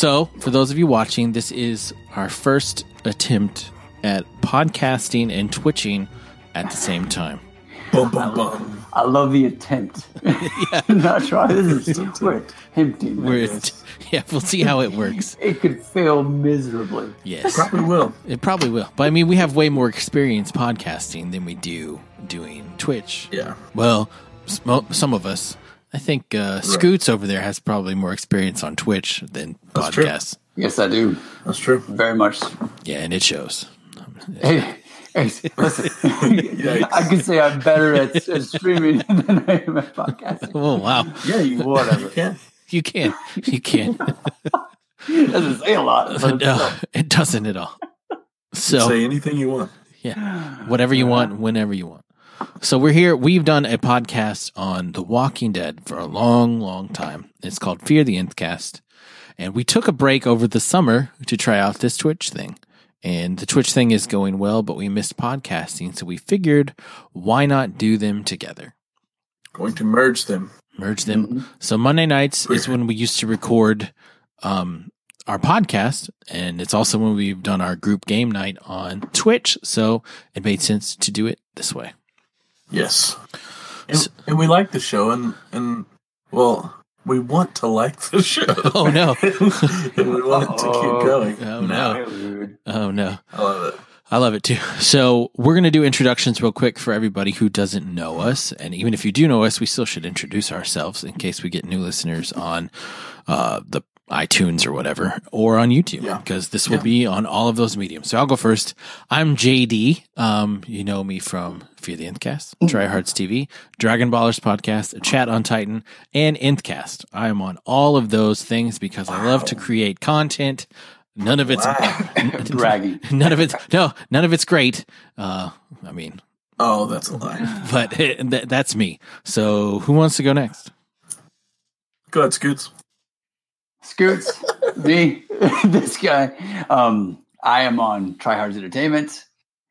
So, for those of you watching, this is our first attempt at podcasting and twitching at the same time. Bum, bum, bum. I love the attempt. Not try. This is we're attempting. We're, this. yeah, we'll see how it works. It could fail miserably. Yes, Probably will. it probably will. But I mean, we have way more experience podcasting than we do doing Twitch. Yeah. Well, sm- some of us. I think uh, Scoots over there has probably more experience on Twitch than That's true. podcasts. Yes, I do. That's true. Very much. Yeah, and it shows. Hey, hey, listen. I can say I'm better at, at streaming than I am at podcasting. Oh wow, Yeah, you Whatever. can. you can, you can. Doesn't say a lot. But no, it doesn't at all. So Say anything you want. Yeah. Whatever you want, whenever you want. So we're here. We've done a podcast on The Walking Dead for a long, long time. It's called Fear the Nth Cast. And we took a break over the summer to try out this Twitch thing. And the Twitch thing is going well, but we missed podcasting. So we figured why not do them together? Going to merge them. Merge them. So Monday nights is when we used to record um, our podcast, and it's also when we've done our group game night on Twitch. So it made sense to do it this way. Yes. And, and we like the show, and, and well, we want to like the show. Oh no! and we want it to keep going. Oh no! Dude. Oh no! I love it. I love it too. So we're going to do introductions real quick for everybody who doesn't know us, and even if you do know us, we still should introduce ourselves in case we get new listeners on uh, the iTunes or whatever, or on YouTube, Yeah. because this will Yeah. be on all of those mediums. So I'll go first. I'm JD. Um, you know me from Fear the Nthcast, Tryhards TV, Dragon Ballers podcast, Chat on Titan, and Nthcast. I am on all of those things because I love to create content. None of it's Bragging. none of it's no, none of it's great. Uh, I mean, Oh, that's a lie. but th- that's me. So who wants to go next? Go ahead, Scoots. Scoots, me, this guy. Um, I am on Tryhards Entertainment.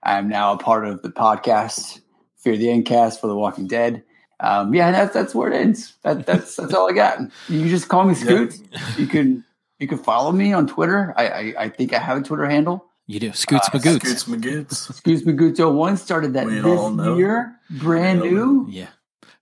I am now a part of the podcast Fear the Nthcast for The Walking Dead. Um, yeah, that's that's where it ends. That, that's that's all I got. You can just call me Scoots. You can you can follow me on Twitter. I I, I think I have a Twitter handle. You do Scoots Uh, McGoots. Scoots McGoots. Excuse me, Guto one started that We this year, brand new. Yeah,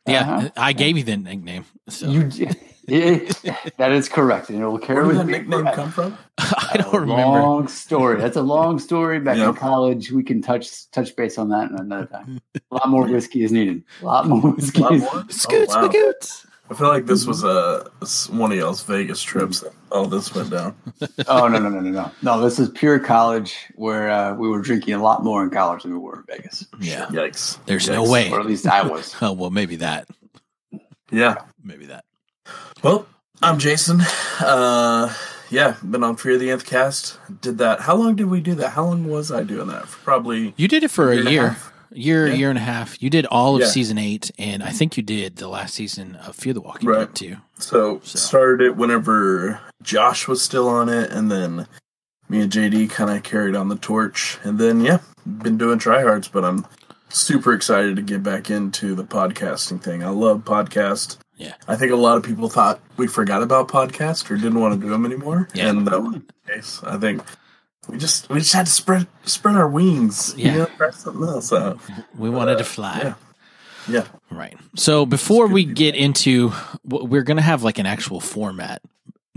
yeah. Uh-huh. I gave you the nickname. So You, yeah, that is correct, and it will carry Where did with that nickname forever. come from? I don't A remember. Long story. That's a long story. Back in college, we can touch touch base on that another time. A lot more whiskey is needed. A lot more whiskey. Lot is- more? Scoots Oh, wow. McGoots. I feel like this was a one of y'all's Vegas trips. that All this went down. Oh no no no no no no! This is pure college where uh, we were drinking a lot more in college than we were in Vegas, Yeah. Yikes! There's Yikes. no way. or at least I was. Oh well, maybe that. Yeah. Maybe that. Well, I'm Jason. Uh, yeah, been on Fear the Nth Cast. Did that. How long did we do that? How long was I doing that? For probably You did it for a year. half. Year, Yeah. year and a half. You did all of Yeah. season eight, and I think you did the last season of Fear the Walking Right. Dead too. so, So. started it whenever Josh was still on it, and then me and JD kind of carried on the torch, and then yeah, been doing tryhards. But I'm super excited to get back into the podcasting thing. I love podcast. Yeah. I think a lot of people thought we forgot about podcast or didn't want to do them anymore, Yeah. and that wasn't the case. I think we just we just had to spread spread our wings. Yeah. you know, try something else out. We wanted to uh, fly. yeah. Yeah, Right. So before we get into, we're going to have like an actual format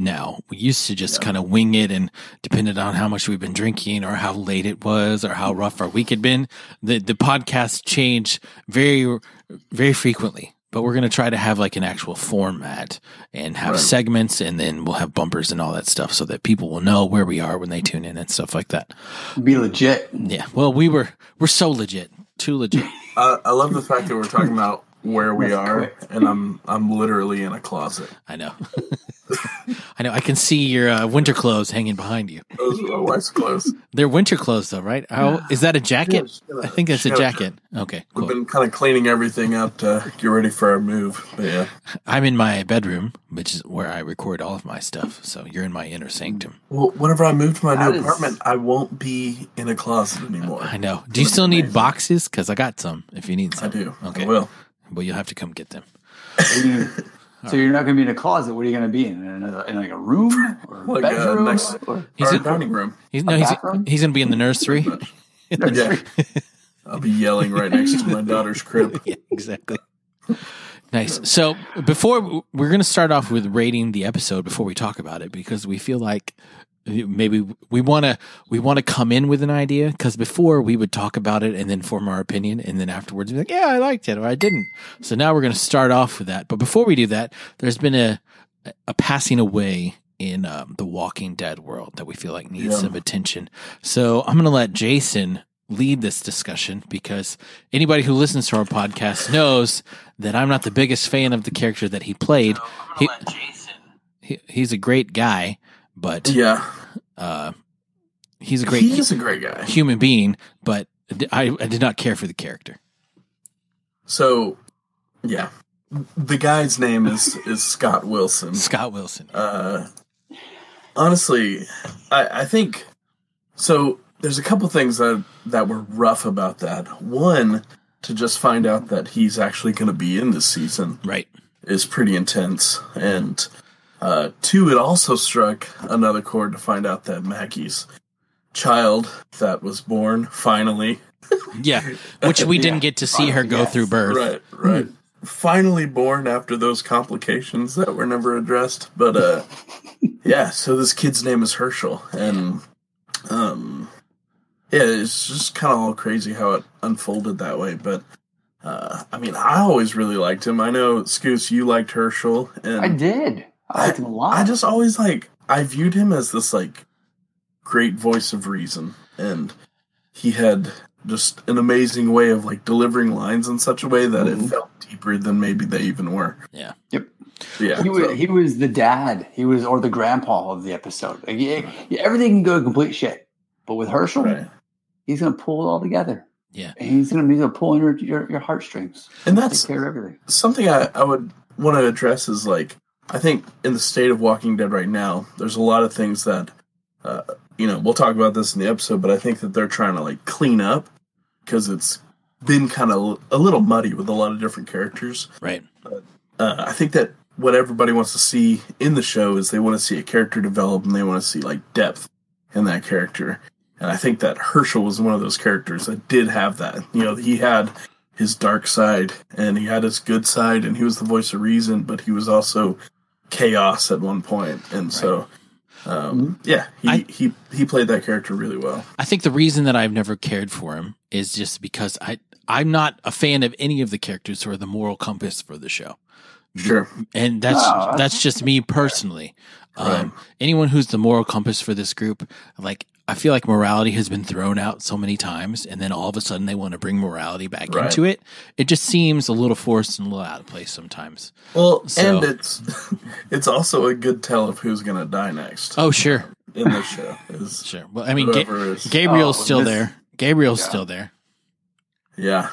now. We used to just Yeah. kind of wing it and depended on how much we've been drinking or how late it was or how rough our week had been, the, the podcast changed very, very frequently. But we're going to try to have like an actual format and have Right. segments and then we'll have bumpers and all that stuff so that people will know where we are when they tune in and stuff like that. Be legit. Yeah. Well, we were, we're so legit, too legit. I, I love the fact that we're talking about where we That's are, quick. and I'm I'm literally in a closet. I know. I know. I can see your uh, winter clothes hanging behind you. Those are my wife's clothes. They're winter clothes, though, right? Is that a jacket? Yeah, I think that's a yeah. jacket. Okay, We've been kind of cleaning everything up to get ready for our move. But yeah, I'm in my bedroom, which is where I record all of my stuff. So you're in my inner sanctum. well, whenever I move to my That new is- apartment, I won't be in a closet anymore. I know. Do you still need boxes? Because I got some. If you need some, I do. Okay. I will. Well, you'll have to come get them. Maybe, So you're not going to be in a closet. What are you going to be in? In, a, in like a room or Like, bedroom? next- or, He's Our in- dining room. He's no, he's bathroom? he's gonna be in the nursery. Yeah. I'll be yelling right next to my daughter's crib. yeah, exactly. Nice. So before we're going to start off with rating the episode before we talk about it because we feel like maybe we want to we want to come in with an idea because before we would talk about it and then form our opinion and then afterwards be like yeah I liked it or I didn't. So now we're going to start off with that. But before we do that, there's been a a passing away in um, the Walking Dead world that we feel like needs Yeah. some attention. So I'm going to let Jason lead this discussion because anybody who listens to our podcast knows that I'm not the biggest fan of the character that he played. He, he, he's a great guy, but Yeah, uh, he's a great. He's a great guy. human being, but I, I did not care for the character. So, yeah, the guy's name is is Scott Wilson. Scott Wilson. Uh, honestly, I, I think so. There's a couple things that that were rough about that. One, to just find out that he's actually going to be in this season Right. is pretty intense, and uh, two, it also struck another chord to find out that Maggie's child that was born finally Yeah. Which we didn't get to see her go Yes. through birth. Right, right. Finally born after those complications that were never addressed. But uh yeah, so this kid's name is Hershel and um yeah, it's just kind of all crazy how it unfolded that way, but uh I mean, I always really liked him. I know Scoots you liked Hershel and I did. I liked him a lot. I just always like I viewed him as this like great voice of reason and he had just an amazing way of like delivering lines in such a way that Mhm. it felt deeper than maybe they even were. Yeah. Yep. Yeah. he was so- he was the dad. He was or the grandpa of the episode. Like, yeah, yeah, everything can go to complete shit, but with Hershel, right. he's gonna pull it all together. Yeah. and he's gonna he's gonna pull in your your, your heartstrings. And Take that's care of everything. something I, I would want to address is like I think in the state of Walking Dead right now, there's a lot of things that uh, you know we'll talk about this in the episode, but I think that they're trying to like clean up because it's been kind of a little muddy with a lot of different characters. Right. uh, I think that what everybody wants to see in the show is they want to see a character develop and they want to see like depth in that character. And I think that Hershel was one of those characters that did have that. You know, he had his dark side and he had his good side and he was the voice of reason, but he was also chaos at one point. And so um, yeah, he, I- he he played that character really well. I think the reason that I've never cared for him is just because I I'm not a fan of any of the characters who are the moral compass for the show. Sure. and that's No, that's- that's just me personally. Right. Um, anyone who's the moral compass for this group, like I feel like morality has been thrown out so many times, and then all of a sudden they want to bring morality back Right. into it. It just seems a little forced and a little out of place sometimes. Well, So- and it's it's also a good tell of who's gonna die next Oh sure, in this show. Is sure. Well, I mean, Ga- is Gabriel's Oh, still this- there. Gabriel's Yeah. still there. yeah.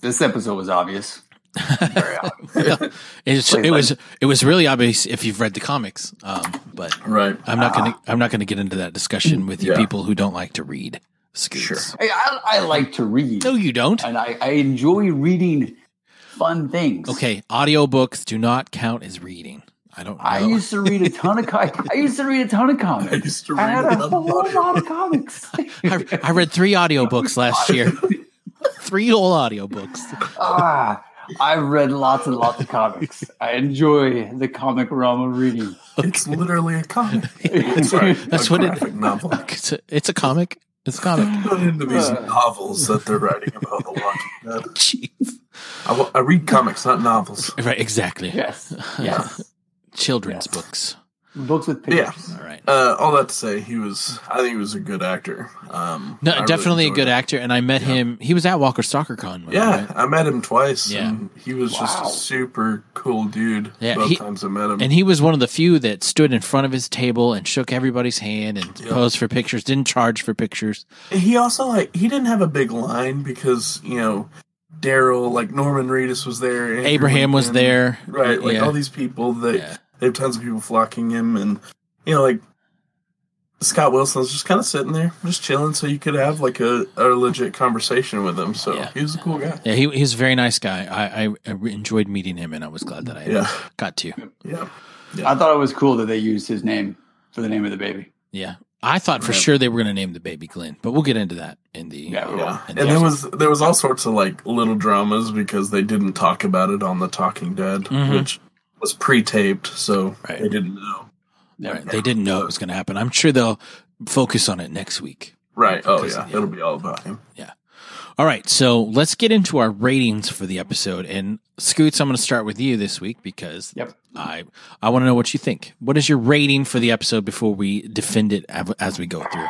This episode was obvious. Very obvious. It's, it was it was really obvious if you've read the comics, um, but Right. I'm not gonna I'm not gonna get into that discussion with you Yeah. people who don't like to read. Scoots. Sure. I, I, I like to read, No, you don't. and I, I enjoy reading fun things. Okay, audiobooks do not count as reading. I don't know. I used to read a ton of co- I used to read a ton of I comics. used to I read had a a lot of whole lot of comics. I, I read three audiobooks last year. three whole audiobooks. ah, I read lots and lots of comics. I enjoy the comic realm of reading. It's literally a comic. Sorry, That's a what it- novel. It's a, it's a comic. It's a comic. Not into these Uh. novels that they're writing about the Walking Dead. Jeez. I, I read comics, not novels. Right, exactly. Yes, yes. Children's Yes. books. Books with Yeah. pictures. All right. Uh, all that to say, he was. I think he was a good actor. Um, No, I really definitely a good it. actor, and I met him. He was at Walker Stalker Con. Yeah, right? I met him twice. Yeah. and he was just a super cool dude. Yeah, both he- times I met him. And he was one of the few that stood in front of his table and shook everybody's hand and Yeah. posed for pictures. Didn't charge for pictures. He also like he didn't have a big line because you know Daryl like Norman Reedus was there, Andrew Abraham was there. right? Like Yeah. all these people, they Yeah. They have tons of people flocking him, and you know like Scott Wilson's just kind of sitting there, just chilling, so you could have like a, a legit conversation with him. So Yeah. he was a cool guy. Yeah, he, he's a very nice guy. I, I, I enjoyed meeting him, and I was glad that I Yeah. got to. Yeah. I thought it was cool that they used his name for the name of the baby. Yeah, I thought for Yeah. sure they were going to name the baby Glenn, but we'll get into that in the. Yeah, we will. Yeah, And and there was there was all sorts of like little dramas because they didn't talk about it on the Talking Dead, Mhm. which was pre-taped, so Right. they didn't know. Yeah. Right. They didn't know it was going to happen. I'm sure they'll focus on it next week. Right? Oh yeah, yeah. it'll be all about him. Yeah. All right, so let's get into our ratings for the episode. And Scoots, I'm going to start with you this week because Yep. I I want to know what you think. What is your rating for the episode before we defend it as we go through?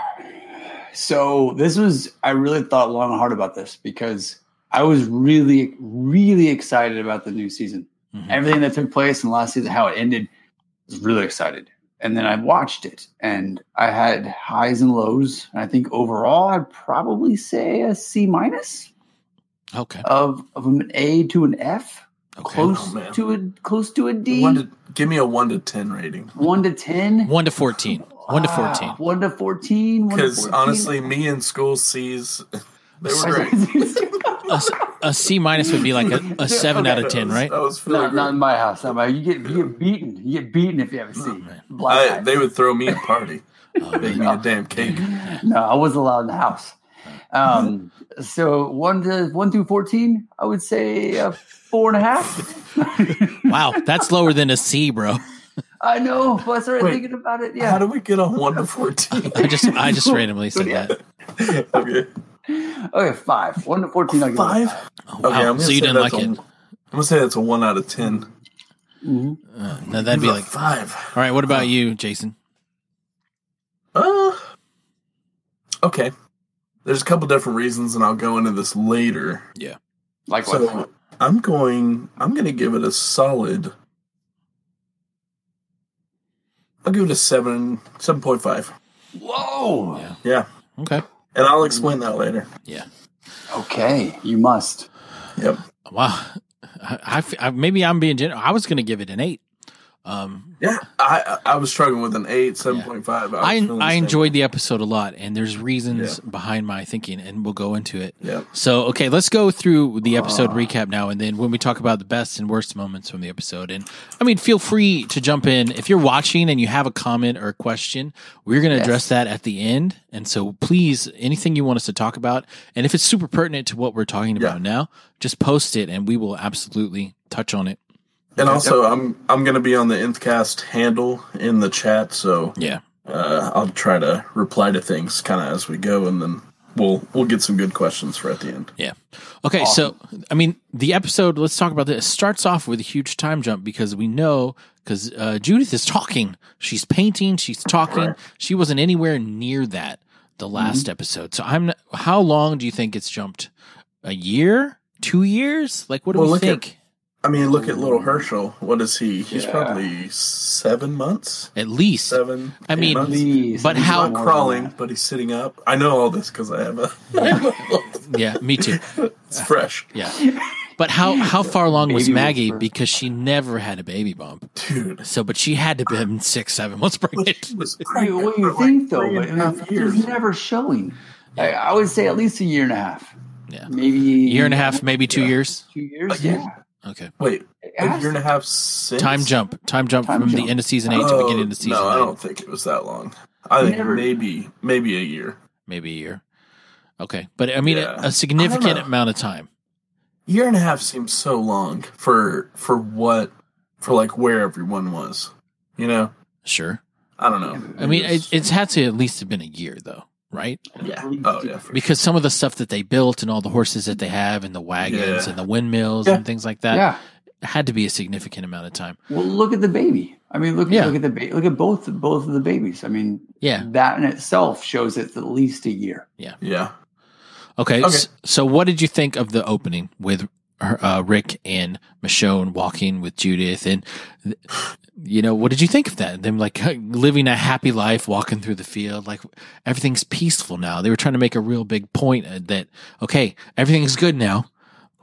So this was I really thought long and hard about this because I was really, really excited about the new season. Mhm. Everything that took place in the last season, how it ended, I was really excited. And then I watched it and I had highs and lows. And I think overall I'd probably say a C minus Okay, of of an A to an F. okay. Close Oh, to a close to a D. One to give me a one to ten rating one to ten. One to fourteen. One to fourteen. one to fourteen. because honestly, me in school sees they were great. A, s- a C minus would be like a, a seven out of ten, right? That was really No, great. not in my house. Not my, you get you get beaten. You get beaten if you have a C. Black I, they would throw me a party, Oh, make man. me a damn cake. no, I wasn't allowed in the house. Um, so one to one through fourteen, I would say uh, four and a half. Wow, that's lower than a C, bro. I know, but I started Wait, thinking about it. Yeah. How do we get on one to fourteen? I just I just randomly said that. okay, Okay, five. One to fourteen. I'll give it a five. Oh, Okay, wow. I'm so you say didn't like a- it? I'm gonna say that's a one out of ten. Mhm. Uh, no, that'd be Give it a like. five. All right, what about you, Jason? Uh, okay. There's a couple different reasons, and I'll go into this later. Yeah. Likewise. So I'm going. I'm going to give it a solid. I'll give it a seven, seven point five. Whoa. Yeah. Yeah, Okay. And I'll explain that later. Yeah. Okay, you must. Yep. Wow. I, I f- I- maybe I'm being generous. I was going to give it an eight. Um, Yeah, I I was struggling with an eight, seven point five. I I enjoyed the episode a lot, and there's reasons behind my thinking, and we'll go into it. Yeah. So, okay, let's go through the episode recap now, and then when we talk about the best and worst moments from the episode, and I mean, feel free to jump in if you're watching and you have a comment or a question. We're going to Yes. address that at the end, and so please, anything you want us to talk about, and if it's super pertinent to what we're talking about now, just post it, and we will absolutely touch on it. And also, I'm I'm going to be on the Nthcast handle in the chat, so Yeah. uh, I'll try to reply to things kind of as we go, and then we'll we'll get some good questions for at the end. Yeah. Okay, so I mean, the episode. Let's talk about this. Starts off with a huge time jump because we know because uh, Judith is talking. She's painting. She's talking. Right. She wasn't anywhere near that the last episode. So I'm. not- How long do you think it's jumped? A year? Two years? Like what do Well, we look at- think? I mean, look at little Herschel. What is he? He's Yeah. probably seven months, At least. seven. I mean, months. Please. But He's how- not crawling, but he's sitting up. I know all this because I have a. Yeah, me too. it's fresh, Yeah. But how how far along was Maggie? whisper. Because she never had a baby bump. dude. So, but she had to be been six, seven months pregnant. She was You, pregnant what you for like think though? But and a uh, it's never showing. I, I would say at least a year and a half. Yeah. Maybe Year and a half, maybe two Yeah. years. Two years. Like, yeah. Yeah. Okay. Wait, It a has year and a to. half since Time jump. Time jump Time from jump. the end of season eight to Oh, beginning of season No, I nine. don't think it was that long. I think Never- maybe maybe a year. Maybe a year. Okay. But I mean, Yeah. a, I a significant amount of time. Year and a half seems so long for for what for like where everyone was. You know, Sure. I don't know. I mean, It it, it's had to at least have been a year, though, right? Yeah. Oh yeah. For Because some of the stuff that they built and all the horses that they have and the wagons Yeah. and the windmills Yeah. and things like that yeah. had to be a significant amount of time. Well, look at the baby. I mean, look Yeah. look at the ba- look at both both of the babies. I mean, Yeah. that in itself shows it's at least a year. yeah. Okay. Okay. s- So, what did you think of the opening with her, uh, Rick and Michonne walking with Judith? And, you know, what did you think of that? Them like living a happy life, walking through the field, like everything's peaceful now. They were trying to make a real big point uh, that, okay, everything's good now.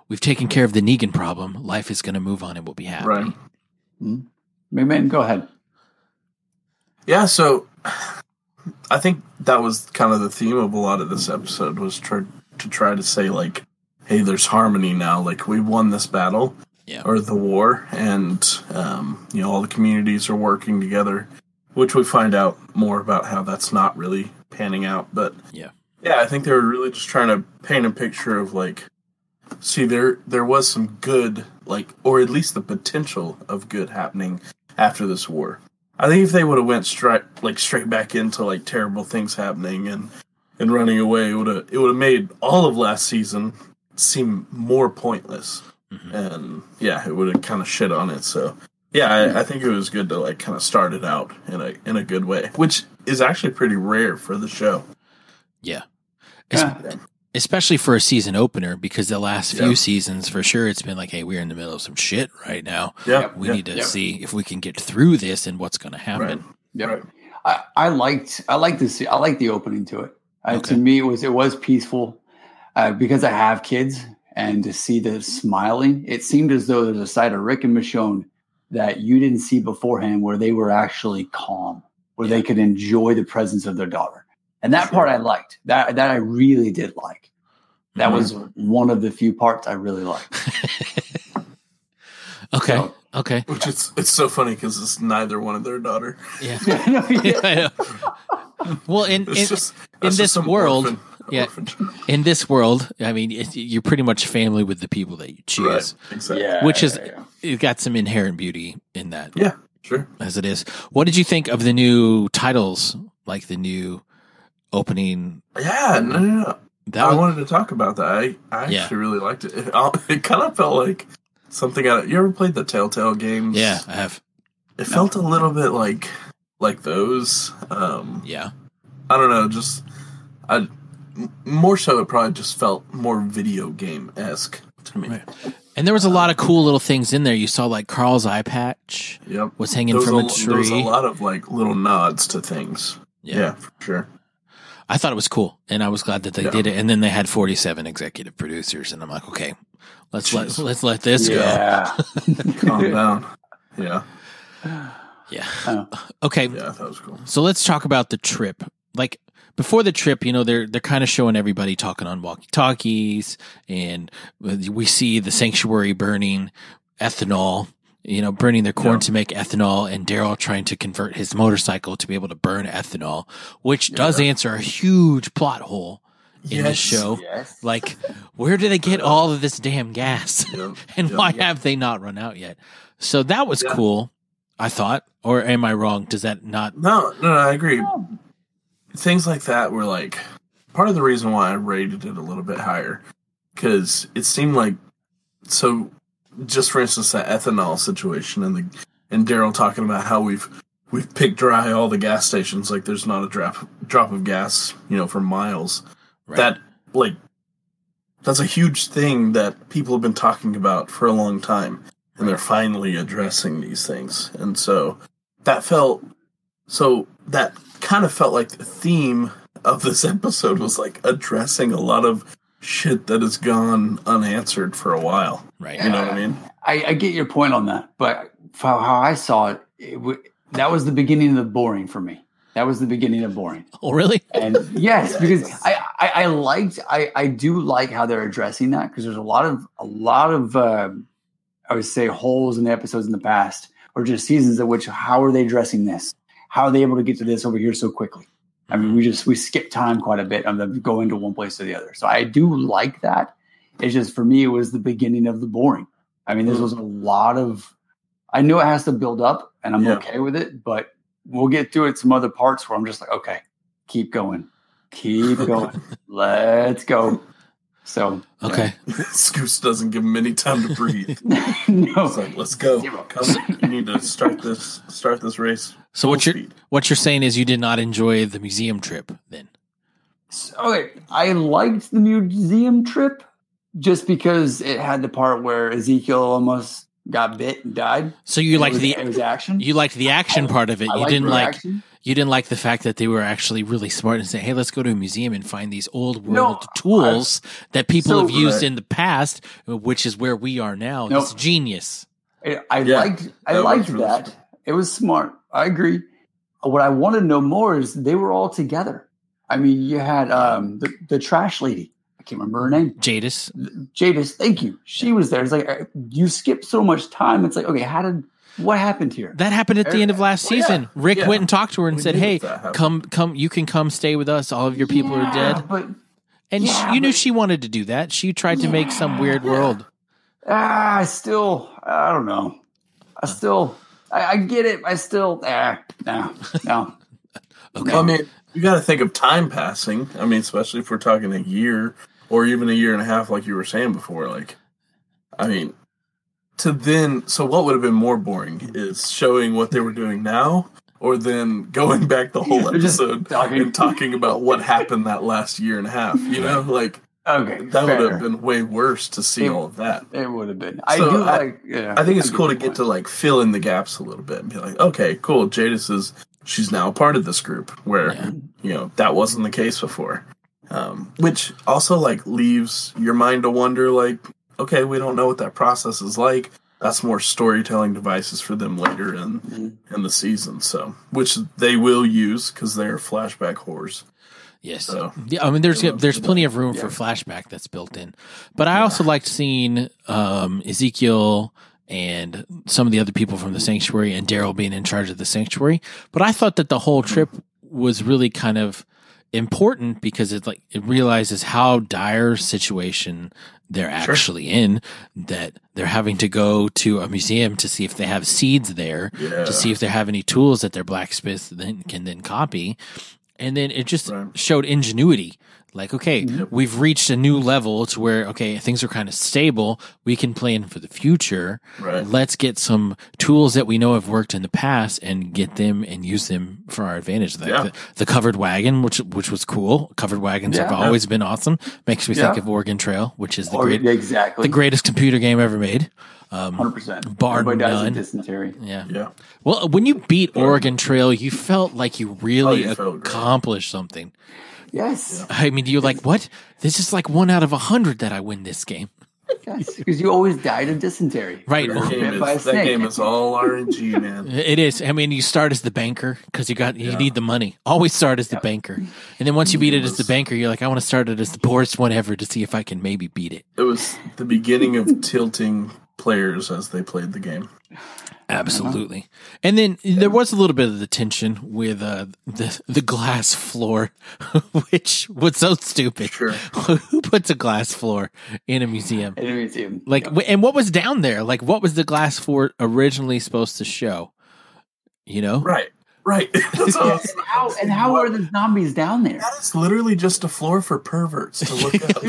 We've taken care of the Negan problem. Life is going to move on and we'll be happy. Right. McMahon, go ahead. Yeah, so I think that was kind of the theme of a lot of this episode was try, to try to say like, hey, there's harmony now. Like we won this battle Yeah. or the war, and um, you know all the communities are working together, which we find out more about how that's not really panning out. But Yeah. yeah, I think they were really just trying to paint a picture of like, see there there was some good like, or at least the potential of good happening after this war. I think if they would have went straight like straight back into like terrible things happening and and running away, it would have it would have made all of last season seem more pointless. Mhm. And yeah, it would have kind of shit on it. So yeah, I, I think it was good to like kind of start it out in a in a good way, which is actually pretty rare for the show. Yeah. Es- Yeah. Especially for a season opener, because the last few Yeah. seasons, for sure, it's been like, hey, we're in the middle of some shit right now. Yeah, We yeah, need to Yep. see if we can get through this and what's going to right, happen. Yep. right. I, I liked I liked this I liked the opening to it. Uh, Okay. To me, it was it was peaceful uh, because I have kids, and to see the smiling, it seemed as though there's a side of Rick and Michonne that you didn't see beforehand, where they were actually calm, where they could enjoy the presence of their daughter, and that part I liked. That that I really did like. That Mhm. was one of the few parts I really liked. okay. So- okay. Which is it's so funny because it's neither one of their daughter. Yeah. Yeah. I know. Well, in, It's in, just in this world, orphan- yeah. orphan- in this world, I mean, it, you're pretty much family with the people that you choose. right, exactly. Yeah, Which is- yeah, It got some inherent beauty in that, Yeah, sure. as it is. What did you think of the new titles, like the new opening? Yeah, no, no, no. That I was, wanted to talk about that. I, I Yeah. actually really liked it. It, it kind of felt like something out. Of, you ever played the Telltale games? yeah, I have. It felt a little bit like like those. Um, Yeah, I don't know. Just I m- more so. It probably just felt more video game esque to me. Right. and there was a lot of cool little things in there. You saw like Carl's eye patch Yep. was hanging was, from a, a there was a lot of like little nods to things. Yeah, for sure. I thought it was cool, and I was glad that they Yeah. did it. And then they had 47 executive producers, and I'm like, okay, let's let Jeez. let's let this yeah. Calm down. Yeah. Yeah. Oh. Okay. yeah, that was cool. So let's talk about the trip. Like before the trip, you know, they're they're kind of showing everybody talking on walkie talkies, and we see the sanctuary burning ethanol. You know, burning their corn Yeah. to make ethanol, and Daryl trying to convert his motorcycle to be able to burn ethanol, which does answer a huge plot hole in this show. Yes. Like, where do they get all of this damn gas? Yep, and yep. why have they not run out yet? So that was Yeah. cool, I thought. Or am I wrong? Does that not? No, no, no, I agree. Things like that were like part of the reason why I rated it a little bit higher because it seemed like so. Just for instance, that ethanol situation and the and Daryl talking about how we've we've picked dry all the gas stations, like there's not a drop drop of gas, you know, for miles. Right. That like that's a huge thing that people have been talking about for a long time, and they're finally addressing these things. And so that felt so that kind of felt like the theme of this episode was like addressing a lot of shit that has gone unanswered for a while. right. You know what I mean? I, I get your point on that, but for how I saw it, it w- that was the beginning of the boring for me. That was the beginning of boring. Oh, really? And yes, because I, I, I liked, I, I do like how they're addressing that because there's a lot of, a lot of, uh, I would say holes in the episodes in the past or just seasons of which, how are they addressing this? How are they able to get to this over here so quickly? I mean, we hmm. just, we skip time quite a bit on them going to one place to the other. So I do like that. It's just for me, it was the beginning of the boring. I mean, this hmm. was a lot of. I knew it has to build up, and I'm Yeah. okay with it. But we'll get to it some other parts where I'm just like, okay, keep going, keep going, let's go. So yeah. Okay. Scoots doesn't give him any time to breathe. no, It's like, let's go. Come, you need to start this start this race. So what you're speed. what you're saying is you did not enjoy the museum trip then? So, okay. I liked the museum trip just because it had the part where Ezekiel almost got bit and died. So you It liked was- the it was action. you liked the action part of it. I You didn't like action. You didn't like the fact that they were actually really smart and say, "Hey, let's go to a museum and find these old No, world tools that people So- have used Right. in the past, which is where we are now." Nope. It's genius. I, I Yeah, liked I that liked really that. It was smart. I agree. what I want to know more is they were all together. I mean, you had um, the, the trash lady. I can't remember her name. Jadis. Jadis, thank you. She was there. It's like uh, you skipped so much time. It's like, okay, how did what happened here? That happened at the end of last Well, yeah. season. Rick Yeah. went and talked to her and We said, "Hey, come, come, you can come stay with us. All of your people are dead." But And Yeah, she, you knew she wanted to do that. She tried to make some weird Yeah. world. ah, I still, I don't know. I still, I, I get it. I still, ah, no, no. Okay. I mean, you got to think of time passing. I mean, especially if we're talking a year or even a year and a half, like you were saying before. Like, I mean, to then, so what would have been more boring is showing what they were doing now, or then going back the whole episode talking. and talking about what happened that last year and a half. You know, like Okay, that would have been way worse to see It- all of that. It would have been. I do I- like. Yeah, I think it's cool to get point. to like fill in the gaps a little bit and be like, okay, cool. Jadis is she's now a part of this group where Yeah. you know that wasn't the case before, um, which also like leaves your mind to wonder like, okay, we don't know what that process is like. That's more storytelling devices for them later in Mhm. in the season. So, which they will use because they're flashback whores. Yes. So- yeah, I mean, there's there's plenty of room Yeah. for flashback that's built in, but I also liked seeing um, Ezekiel and some of the other people from the sanctuary and Daryl being in charge of the sanctuary. But I thought that the whole trip was really kind of important because it like it realizes how dire situation they're Sure. actually in that they're having to go to a museum to see if they have seeds there Yeah. to see if they have any tools that their blacksmith then can then copy and then it just Right. showed ingenuity like okay Yep. we've reached a new level to where okay things are kind of stable we can plan for the future Right. let's get some tools that we know have worked in the past and get them and use them for our advantage like Yeah. the, the covered wagon which which was cool covered wagons have Yeah. always been awesome makes me think of oregon trail which is the Or- great exactly the greatest computer game ever made um, hundred percent. bar Everybody dies of dysentery. yeah Yeah. well, when you beat Oregon Trail, you felt like you really Oh, you accomplished something. Yes, I mean, you're like, what? This is like one out of a hundred that I win this game. yes, because you always died of dysentery. Right. You were That bit game, is, that game is all RNG, man. It is. I mean, you start as the banker because you got you Yeah. need the money. Always start as the Yep. banker, and then once you beat it as the banker, you're like, I want to start it as the poorest one ever to see if I can maybe beat it. It was the beginning of tilting players as they played the game. Absolutely. And then there was a little bit of the tension with uh, the the glass floor, which was so stupid. Sure. Who puts a glass floor in a museum? In a museum. Like, Yeah. and what was down there? Like, what was the glass floor originally supposed to show? You know, Right. Right. That's what and how and how are the zombies down there? that is literally just a floor for perverts to look up.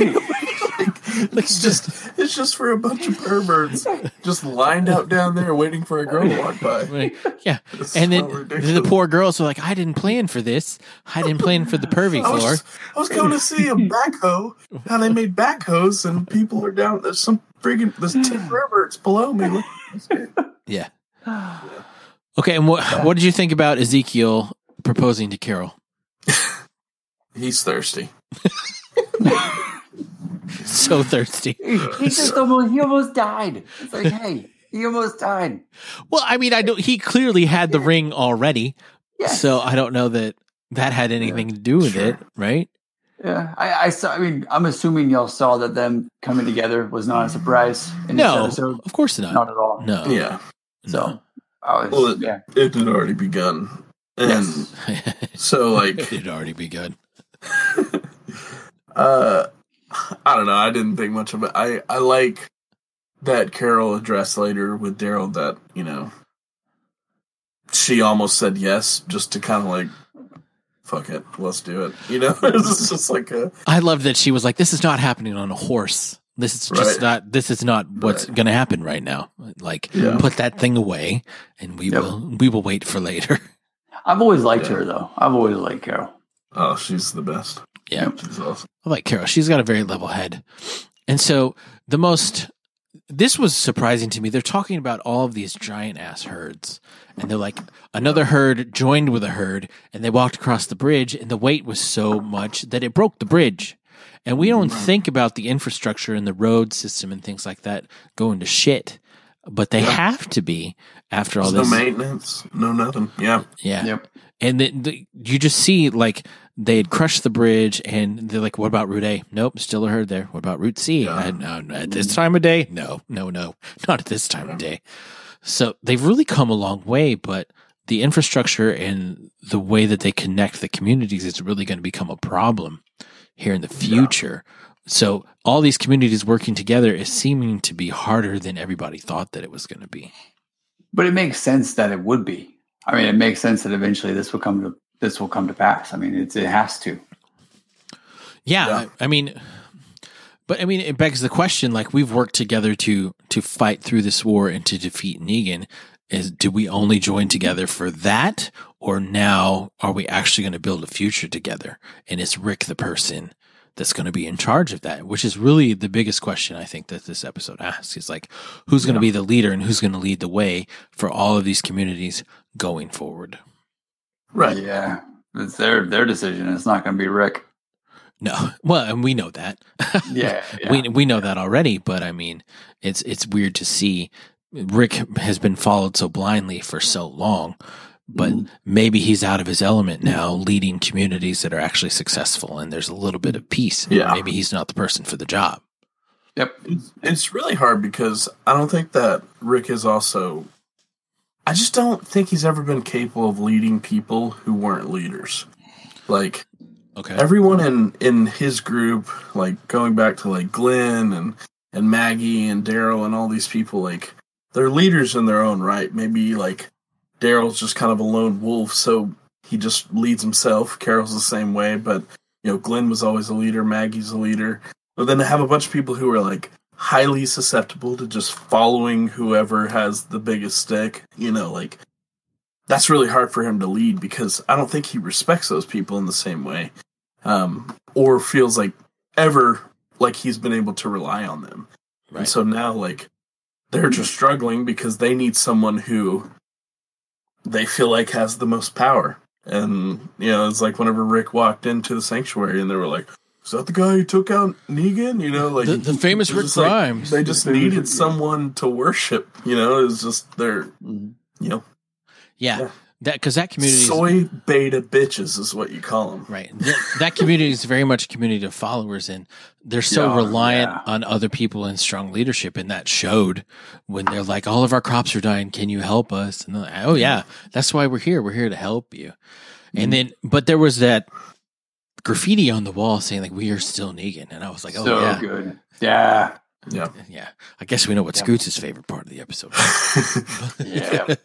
like, it's just it's just for a bunch of perverts just lined out down there waiting for a girl to walk by. Like, yeah. It's And so then the poor girls were like, "I didn't plan for this. I didn't plan for the pervy I was, floor." I was going to see a backhoe. How they made backhoes and people are down. There's some friggin' there's ten perverts below me. Look. Yeah. Okay. And what what did you think about Ezekiel proposing to Carol? He's thirsty. So thirsty. He, he just almost he almost died. It's like, hey, he almost died. Well, I mean, I don't. He clearly had the ring already, Yes. so I don't know that that had anything to do with Sure. it, right? Yeah, I, I saw. I mean, I'm assuming y'all saw that them coming together was not a surprise in No, of course not. Not at all. No. Yeah, So I was, Well, it- yeah, it had already begun, and Yes. so like it had already begun. uh I don't know. I didn't think much of it. I I like that Carol addressed later with Daryl that you know she almost said yes just to kind of like fuck it, let's do it. You know, it's just like a I love that she was like, "This is not happening on a horse. This is just Right. not. This is not what's Right. going to happen right now. Like, Yeah. put that thing away, and we Yep. will. We will wait for later." I've always liked Yeah. her though. I've always liked Carol. oh, she's the best. Yeah. She's awesome. I like Carol. She's got a very level head. And so the most this was surprising to me. They're talking about all of these giant ass herds. And they're like another herd joined with a herd and they walked across the bridge and the weight was so much that it broke the bridge. And we don't think about the infrastructure and the road system and things like that going to shit but they Yeah. have to be after all There's this. no maintenance, no nothing. Yeah. yeah. Yep. And the, the, you just see like they had crushed the bridge, and they're like, "What about Route A? Nope, still a herd there. What about Route C? Yeah. Uh, no, no, at this time of day? No, no, no, not at this time of day." So they've really come a long way, but the infrastructure and the way that they connect the communities is really going to become a problem here in the future. So all these communities working together is seeming to be harder than everybody thought that it was going to be. But it makes sense that it would be. I mean, it makes sense that eventually this will come to this will come to pass. I mean, it's, it has to. Yeah, Yeah. I, I mean, but I mean, it begs the question: like we've worked together to to fight through this war and to defeat Negan. Is do we only join together for that, or now are we actually going to build a future together? And is Rick the person that's going to be in charge of that? Which is really the biggest question I think that this episode asks: is like who's going to be the leader and who's going to lead the way for all of these communities going forward. Right. Yeah, it's their their decision. It's not going to be Rick. No, well, and we know that. Yeah, yeah. we we know that already, but I mean, it's it's weird to see Rick has been followed so blindly for so long, but Mhm. maybe he's out of his element now, leading communities that are actually successful, and there's a little bit of peace. Yeah. maybe he's not the person for the job. Yep. It's, it's really hard because I don't think that Rick is also. I just don't think he's ever been capable of leading people who weren't leaders. Like Okay, everyone in in his group, like going back to like Glenn and and Maggie and Daryl and all these people, like they're leaders in their own right. Maybe like Daryl's just kind of a lone wolf, so he just leads himself. Carol's the same way, but you know, Glenn was always a leader, Maggie's a leader. But then to have a bunch of people who are like highly susceptible to just following whoever has the biggest stick, you know, like that's really hard for him to lead because I don't think he respects those people in the same way. Um, or feels like ever like he's been able to rely on them. right. And so now like they're just struggling because they need someone who they feel like has the most power. And you know, it's like whenever Rick walked into the sanctuary and they were like, Is that the guy who took out Negan? You know, like the, the famous it's Rick just like they just The famous- needed someone to worship, you know, it's just they're you know yeah, yeah. that because that community is soy beta bitches is what you call them. Right. That, that community is very much a community of followers, and they're so Yeah, reliant yeah. on other people and strong leadership. And that showed when they're like, all of our crops are dying. Can you help us? And they're like, oh, yeah, that's why we're here. We're here to help you. And mm-hmm. then, but there was that graffiti on the wall saying, like, we are still Negan. And I was like, oh, so yeah. good. Yeah. Yeah. Yeah. I guess we know what Yeah. Scoots' favorite part of the episode Yeah.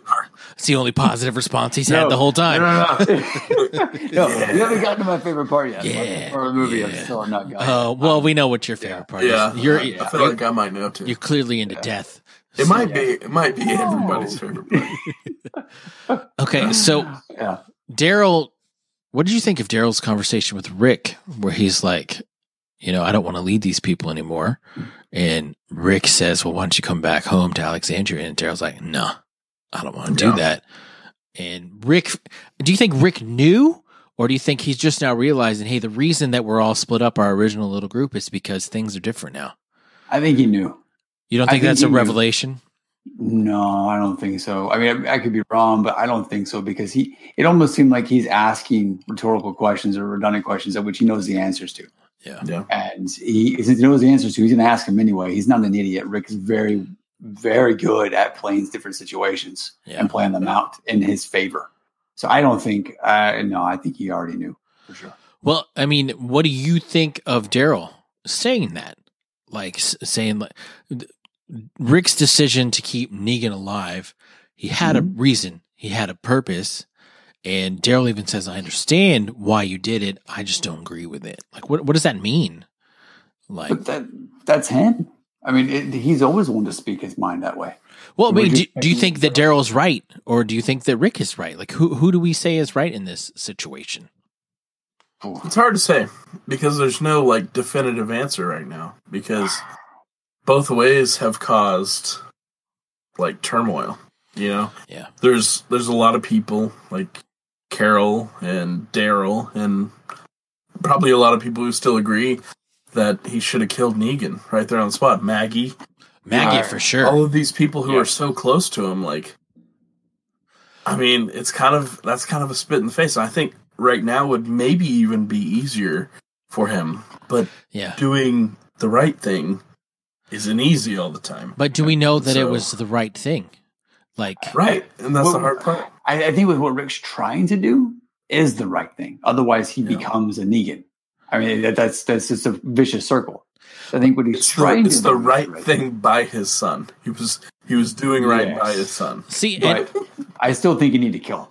It's the only positive response he's had the whole time. No, no, no. no Yeah. you haven't gotten to my favorite part yet. Yeah. Or the movie, I'm Yeah. still not gotten. Uh, well, we know what your favorite Yeah. part yeah. is. You're, I feel like I might know too. You're clearly into Yeah. death. It So- might be. It might be everybody's favorite part. Okay, so yeah. Daryl, what did you think of Daryl's conversation with Rick, where he's like, you know, I don't want to lead these people anymore, and Rick says, "Well, why don't you come back home to Alexandria?" And Daryl's like, "No, I don't want to do Yeah. that." And Rick, do you think Rick knew, or do you think he's just now realizing, hey, the reason that we're all split up, our original little group, is because things are different now? I think he knew. You don't think, think that's a knew. revelation? No, I don't think so. I mean, I, I could be wrong, but I don't think so because he. It almost seemed like he's asking rhetorical questions or redundant questions of which he knows the answers to, Yeah. Yeah. and he since he knows the answers to, he's going to ask him anyway. He's not an idiot. Rick is very, very good at playing different situations Yeah. and playing them out in his favor. So I don't think. Uh, no, I think he already knew for sure. Well, I mean, what do you think of Daryl saying that? Like saying like th- Rick's decision to keep Negan alive, he had a mm-hmm. reason, he had a purpose, and Daryl even says, "I understand why you did it. I just don't agree with it." Like, what what does that mean? Like, But that that's him. I mean, it, he's always one to speak his mind that way. well, I mean, do, do you think that Daryl's right, or do you think that Rick is right? Like, who who do we say is right in this situation? It's hard to say because there's no like definitive answer right now because both ways have caused like turmoil. You know, Yeah. there's there's a lot of people like Carol and Daryl and probably a lot of people who still agree that he should have killed Negan right there on the spot. Maggie, Maggie Yeah. for sure. all of these people who Yeah. are so close to him like i mean it's kind of that's kind of a spit in the face i think right now would maybe even be easier for him but yeah. doing the right thing isn't easy all the time But do we know that it was the right thing? Like, right and that's the hard part I, I think with what Rick's trying to do is the right thing. Otherwise, he Yeah. becomes a Negan. I mean, that, that's that's just a vicious circle. I think what he's it's, the, trying it's to the do is the right thing by his son he was he was doing right Yes. by his son see, and, I still think you need to kill him.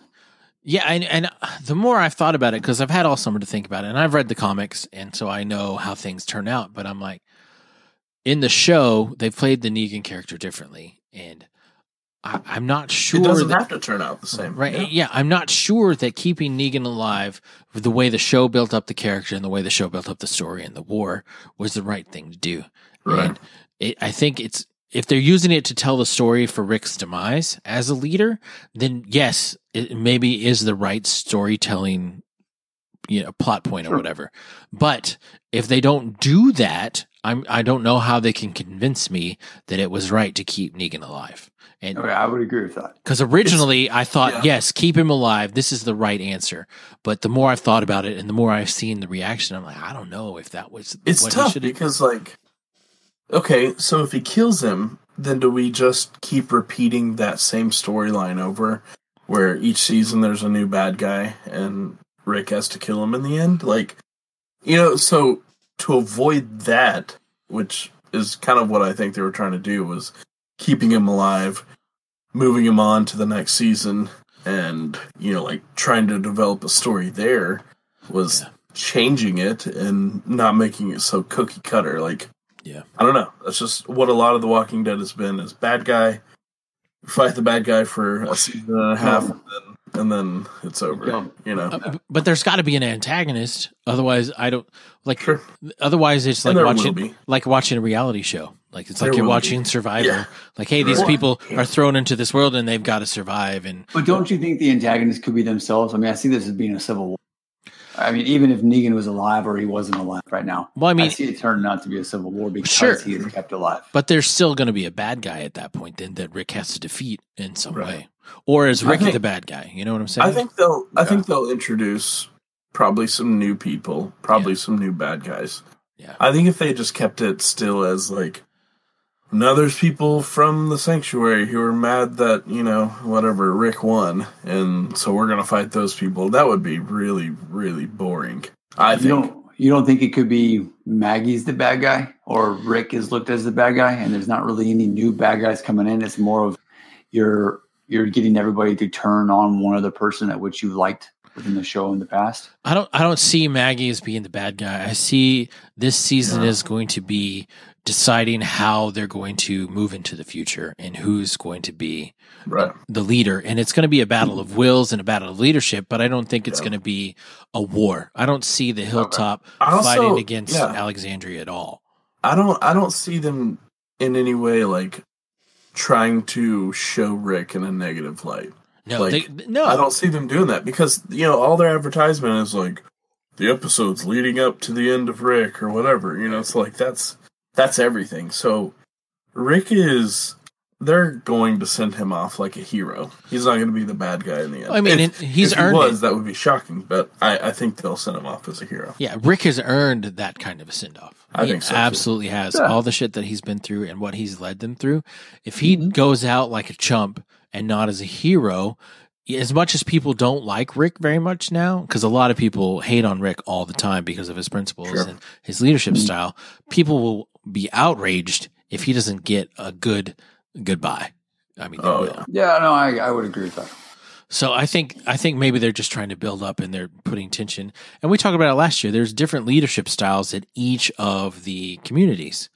yeah, and, and the more I've thought about it, because I've had all summer to think about it, and I've read the comics, and so I know how things turn out. But I'm like, in the show, they played the Negan character differently, and I, I'm not sure. it doesn't that- have to turn out the same Right. yeah. Yeah. I'm not sure that keeping Negan alive the way the show built up the character and the way the show built up the story and the war was the right thing to do. right And it, I think it's, if they're using it to tell the story for Rick's demise as a leader, then yes, it maybe is the right storytelling, you know, plot point or Sure. whatever. But if they don't do that, I'm, I don't know how they can convince me that it was right to keep Negan alive. And Okay, I would agree with that. because originally I thought, yeah. yes, keep him alive. This is the right answer. But the more I've thought about it and the more I've seen the reaction, I'm like, I don't know if that was It's what tough should because, like, okay, so if he kills him, then do we just keep repeating that same storyline over, where each season there's a new bad guy and Rick has to kill him in the end? Like, you know, so to avoid that, which is kind of what I think they were trying to do, was keeping him alive, moving him on to the next season, and you know, like trying to develop a story there was Yeah. changing it and not making it so cookie cutter. Like, Yeah. I don't know. That's just what a lot of The Walking Dead has been: is bad guy fight the bad guy for a season and a half, um, and then, and then it's over. Yeah. You know, Uh, but there's got to be an antagonist. Otherwise, I don't like. Sure. Otherwise, it's like And there will watching like watching a reality show. Like it's There like you're watching be. Survivor. Yeah. Like, hey, these people Yeah. are thrown into this world and they've got to survive. And But don't you think the antagonists could be themselves? I mean, I see this as being a civil war. I mean, even if Negan was alive or he wasn't alive right now, well, I I mean, see it turning out to be a civil war because Sure. he is kept alive. but there's still going to be a bad guy at that point then that Rick has to defeat in some Right. way, or is Rick think- the bad guy? You know what I'm saying? I think they'll. I think they'll introduce probably some new people, probably some new bad guys. Yeah. I think if they just kept it still as like, now there's people from the sanctuary who are mad that you know whatever Rick won, and so we're gonna fight those people. That would be really, really boring. I You think. don't you don't think it could be Maggie's the bad guy or Rick is looked as the bad guy and there's not really any new bad guys coming in. It's more of you're you're getting everybody to turn on one other person at which you liked within the show in the past. I don't I don't see Maggie as being the bad guy. I see this season Yeah. is going to be deciding how they're going to move into the future and who's going to be Right. the leader. And it's going to be a battle of wills and a battle of leadership, but I don't think it's Yeah. going to be a war. I don't see the hilltop also- fighting against yeah. Alexandria at all. I don't I don't see them in any way like trying to show Rick in a negative light. No, Like, they, no. I don't see them doing that because you know all their advertisement is like the episodes leading up to the end of Rick or whatever. You know, it's like that's that's everything. So Rick is they're going to send him off like a hero. He's not going to be the bad guy in the end. I mean, if, he's if he earned was, it. that would be shocking. But I, I think they'll send him off as a hero. Yeah, Rick has earned that kind of a send off. I he think so, too. absolutely has. Yeah. All the shit that he's been through and what he's led them through. If he Mm-hmm. goes out like a chump and not as a hero, as much as people don't like Rick very much now, because a lot of people hate on Rick all the time because of his principles Sure. and his leadership Mm-hmm. style, people will be outraged if he doesn't get a good goodbye. I mean, Oh, yeah. Yeah, no, I, I would agree with that. So I think I think maybe they're just trying to build up and they're putting tension. And we talked about it last year. There's different leadership styles at each of the communities.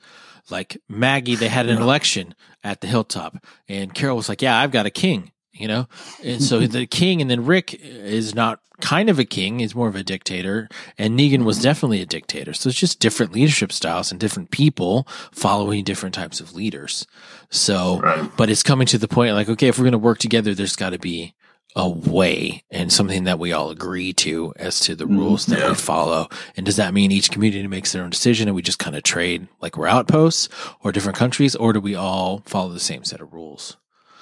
Like Maggie, they had an election at the hilltop, and Carol was like, "Yeah, I've got a king," you know. And so the king, and then Rick is not kind of a king; he's more of a dictator. And Negan was definitely a dictator. So it's just different leadership styles and different people following different types of leaders. So Right. but it's coming to the point like, okay, if we're going to work together, there's got to be a way and something that we all agree to as to the Mhm. rules that Yeah. we follow. And does that mean each community makes their own decision and we just kind of trade like we're outposts or different countries, or do we all follow the same set of rules?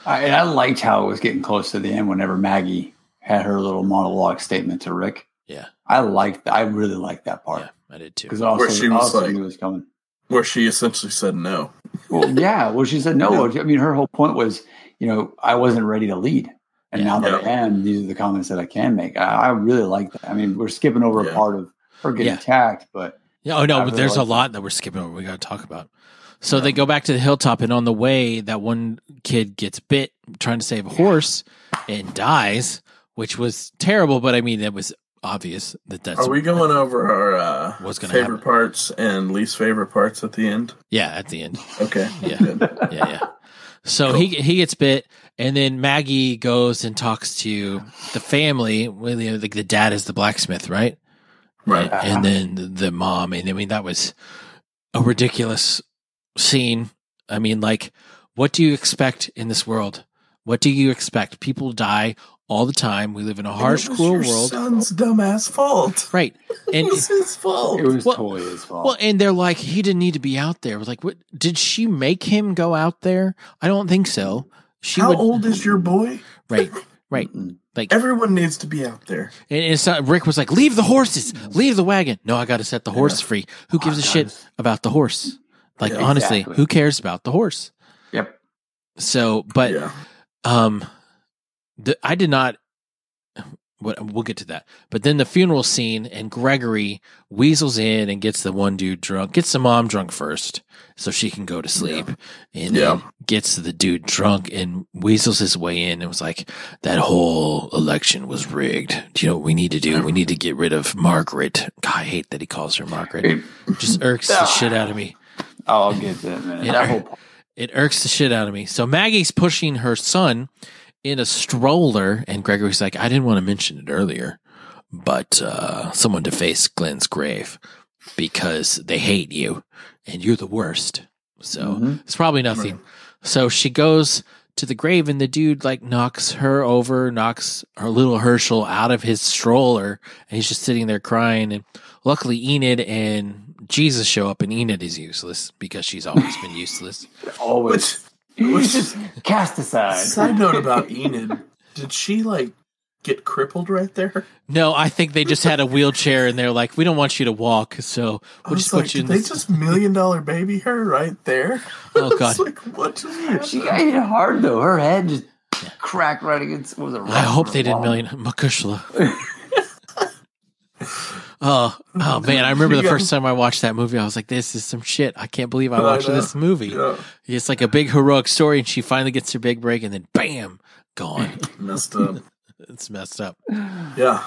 I, and I liked how it was getting close to the end whenever Maggie had her little monologue statement to Rick. Yeah. I liked that. I really liked that part Yeah, I did too. because also, Where she was also like- knew it was coming. Where she essentially said no. Well, yeah. Well, she said no. I mean, her whole point was, you know, I wasn't ready to lead, and Yeah. now that Yeah. I am, these are the comments that I can make. I, I really like that. I mean, we're skipping over Yeah. a part of her getting Yeah. attacked, but Yeah. Oh no, I but really there's a like that. lot that we're skipping over. We got to talk about. So they go back to the hilltop, and on the way, that one kid gets bit trying to save a horse and dies, which was terrible. But I mean, it was obvious that that's Are we going over our uh, What's gonna favorite happen? parts and least favorite parts at the end? yeah at the end. Okay. Yeah. Yeah, yeah. So he he gets bit, and then Maggie goes and talks to the family. Well, you know, the, the dad is the blacksmith, right? Right. And, and then the, the mom, and I mean that was a ridiculous scene. I mean, like, what do you expect in this world? What do you expect? People die all the time. We live in a harsh, It was cruel your world, Son's dumbass fault. right? It And was his fault. it was Well- totally his fault. Well, and they're like, he didn't need to be out there. Like, what did she make him go out there? I don't think so. She How would, old is your boy? right, right. Like, Everyone needs to be out there. and it's not, Rick was like, leave the horses, leave the wagon. No, I got to set the horse free. Who gives a Oh, shit about the horse? Like, Yeah, honestly, exactly. who cares about the horse? Yep. So, but, yeah. um, the, I did not. What we'll get to that, but then the funeral scene and Gregory weasels in and gets the one dude drunk, gets the mom drunk first, so she can go to sleep, and Yeah. gets the dude drunk and weasels his way in. and was like, "That whole election was rigged. Do you know what we need to do? We need to get rid of Margaret. God, I hate that he calls her Margaret. It- Just irks the shit out of me. Oh, I'll get to that man. a minute. Yeah. That whole It irks the shit out of me. So Maggie's pushing her son in a stroller, and Gregory's like, I didn't want to mention it earlier, but uh, someone defaced Glenn's grave because they hate you and you're the worst. So Mhm. it's probably nothing. So she goes to the grave, and the dude like knocks her over, knocks her little Hershel out of his stroller, and he's just sitting there crying. And luckily, Enid and Jesus show up, and Enid is useless because she's always been useless. always. Which, He's just cast aside. side note about Enid, did she like get crippled right there? No, I think they just had a wheelchair, and they're like, "We don't want you to walk, so we'll just like, put you in did they this." just million dollar baby her right there? Oh, I was God. like, what? just She got hit hard though. Her head just cracked right against. What was it? I hope they didn't million Mo Cuishle. oh, oh man! I remember the first time I watched that movie, I was like, "This is some shit." I can't believe I I watched know. this movie. Yeah, It's like a big heroic story, and she finally gets her big break, and then bam, gone. messed up. it's messed up. Yeah,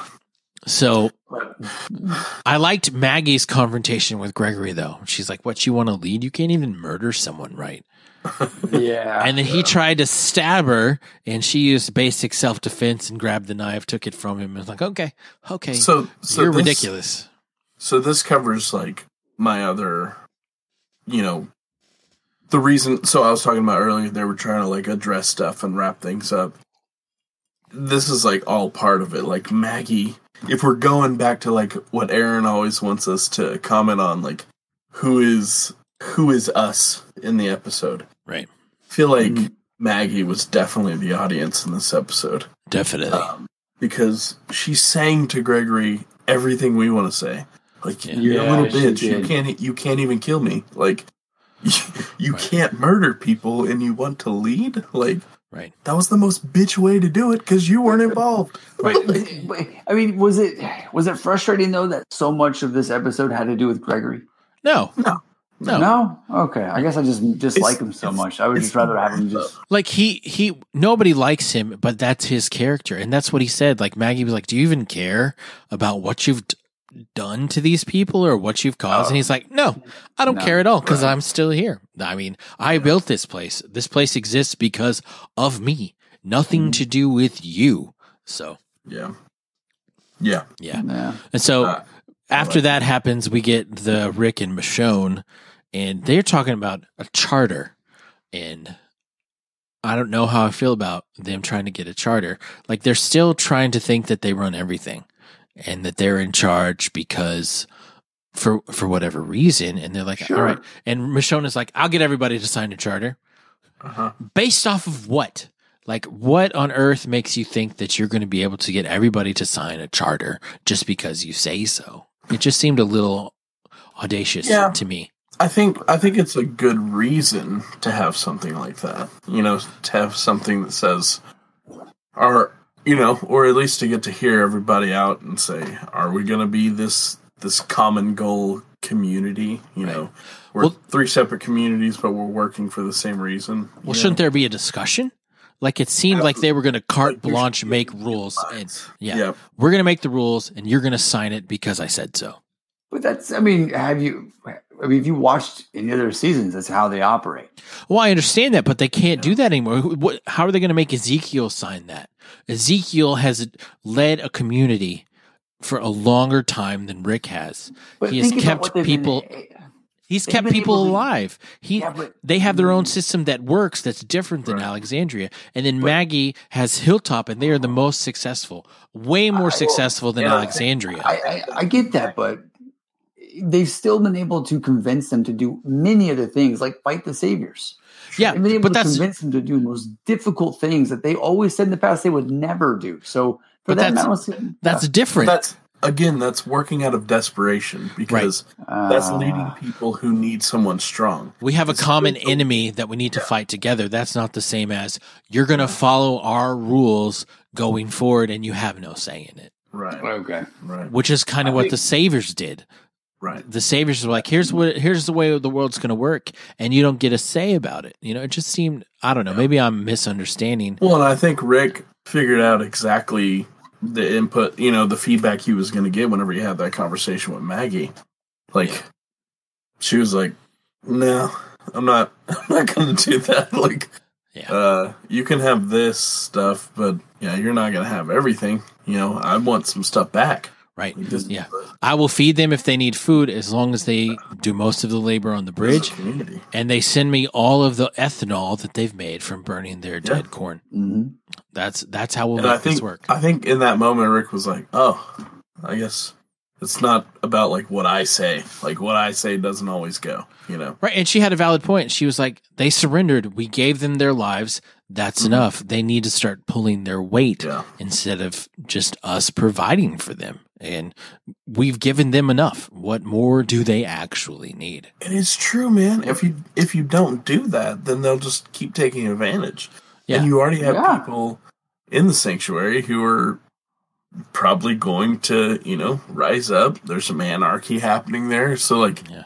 So I liked Maggie's confrontation with Gregory, though. She's like, "What you want to lead? You can't even murder someone, right?" Yeah. And then he tried to stab her, and she used basic self defense and grabbed the knife, took it from him, and was like, "Okay, okay, so so you're this- ridiculous." So this covers like my other, you know, the reason. So I was talking about earlier, they were trying to like address stuff and wrap things up. This is like all part of it. Like Maggie, if we're going back to like what Aaron always wants us to comment on, like who is who is us in the episode. Right. I feel like Mhm. Maggie was definitely the audience in this episode Definitely. um, because she's saying to Gregory everything we want to say. Like Yeah. you're a little she bitch. You can't. You can't even kill me. Like you, you Right. can't murder people, and you want to lead. Like right. that was the most bitch way to do it because you weren't involved. Right. I mean, was it was it frustrating though that so much of this episode had to do with Gregory? No, no, no, No, okay. I guess I just dislike It's- him so much. I would just rather have him just. Like he he nobody likes him, but that's his character, and that's what he said. Like Maggie was like, "Do you even care about what you've d- done to these people or what you've caused?" Oh. and he's like, "No, I don't No. care at all because Right. I'm still here. I mean, I built this place. This place exists because of me. Nothing Mhm. to do with you." So yeah, yeah. yeah, Yeah. and so Uh, after like that happens, we get the Rick and Michonne, and they're talking about a charter and I don't know how I feel about them trying to get a charter. Like they're still trying to think that they run everything and that they're in charge because for for whatever reason. And they're like, Sure. all right. And Michonne is like, I'll get everybody to sign a charter. Uh-huh. Based off of what? Like what on earth makes you think that you're going to be able to get everybody to sign a charter just because you say so? It just seemed a little audacious Yeah. to me. I think I think it's a good reason to have something like that. You know, to have something that says, "Are you know?" Or at least to get to hear everybody out and say, "Are we going to be this this common goal community?" You know, we're Well- three separate communities, but we're working for the same reason. Well, you shouldn't know? there be a discussion? Like it seemed like they were going to carte blanche make rules, and minds. yeah, Yep. we're going to make the rules, and you're going to sign it because I said so. But that's, I mean, have you, I mean, if you watched any other seasons, that's how they operate. Well, I understand that, but they can't do that anymore. What, how are they going to make Ezekiel sign that? Ezekiel has led a community for a longer time than Rick has. But he has kept what they've been- people. He's kept people to- alive. He Yeah, but- they have their own mm. system that works that's different than Right. Alexandria. And then Maggie has Hilltop and they are the most successful. Way more I- well, successful than yeah, Alexandria. I, I, I get that, but they've still been able to convince them to do many other things, like fight the saviors. yeah, They've been able but to that's convince them to do most difficult things that they always said in the past they would never do. So for But that, that's- amount that's But different. that's again, that's working out of desperation because that's Uh, leading people who need someone strong. We have a It's common spiritual. enemy that we need to fight together. That's not the same as you're going to follow our rules going forward and you have no say in it, Right. Okay. Right. which is kind of I what think- the saviors did. Right. The saviors were like, here's what, here's the way the world's going to work and you don't get a say about it. You know, it just seemed, I don't know, maybe I'm misunderstanding. Well, and I think Rick figured out exactly the input, you know, the feedback he was going to get whenever he had that conversation with Maggie. Like, Yeah. she was like, "No, I'm not. I'm not going to do that. Like, Yeah. uh, you can have this stuff, but yeah, you're not going to have everything. You know, I want some stuff back. Right. Yeah. I will feed them if they need food as long as they do most of the labor on the bridge and they send me all of the ethanol that they've made from burning their dead corn. hmm That's that's how we'll And make I think this work. I think in that moment, Rick was like, "Oh, I guess it's not about like what I say. Like what I say doesn't always go. You know." Right. And she had a valid point. She was like, they surrendered. We gave them their lives. That's Mhm. enough. They need to start pulling their weight Yeah. instead of just us providing for them. And we've given them enough. What more do they actually need? And it's true, man. If you if you don't do that, then they'll just keep taking advantage. Yeah. And you already have Yeah. people in the sanctuary who are probably going to, you know, rise up. There's some anarchy happening there. So like, Yeah.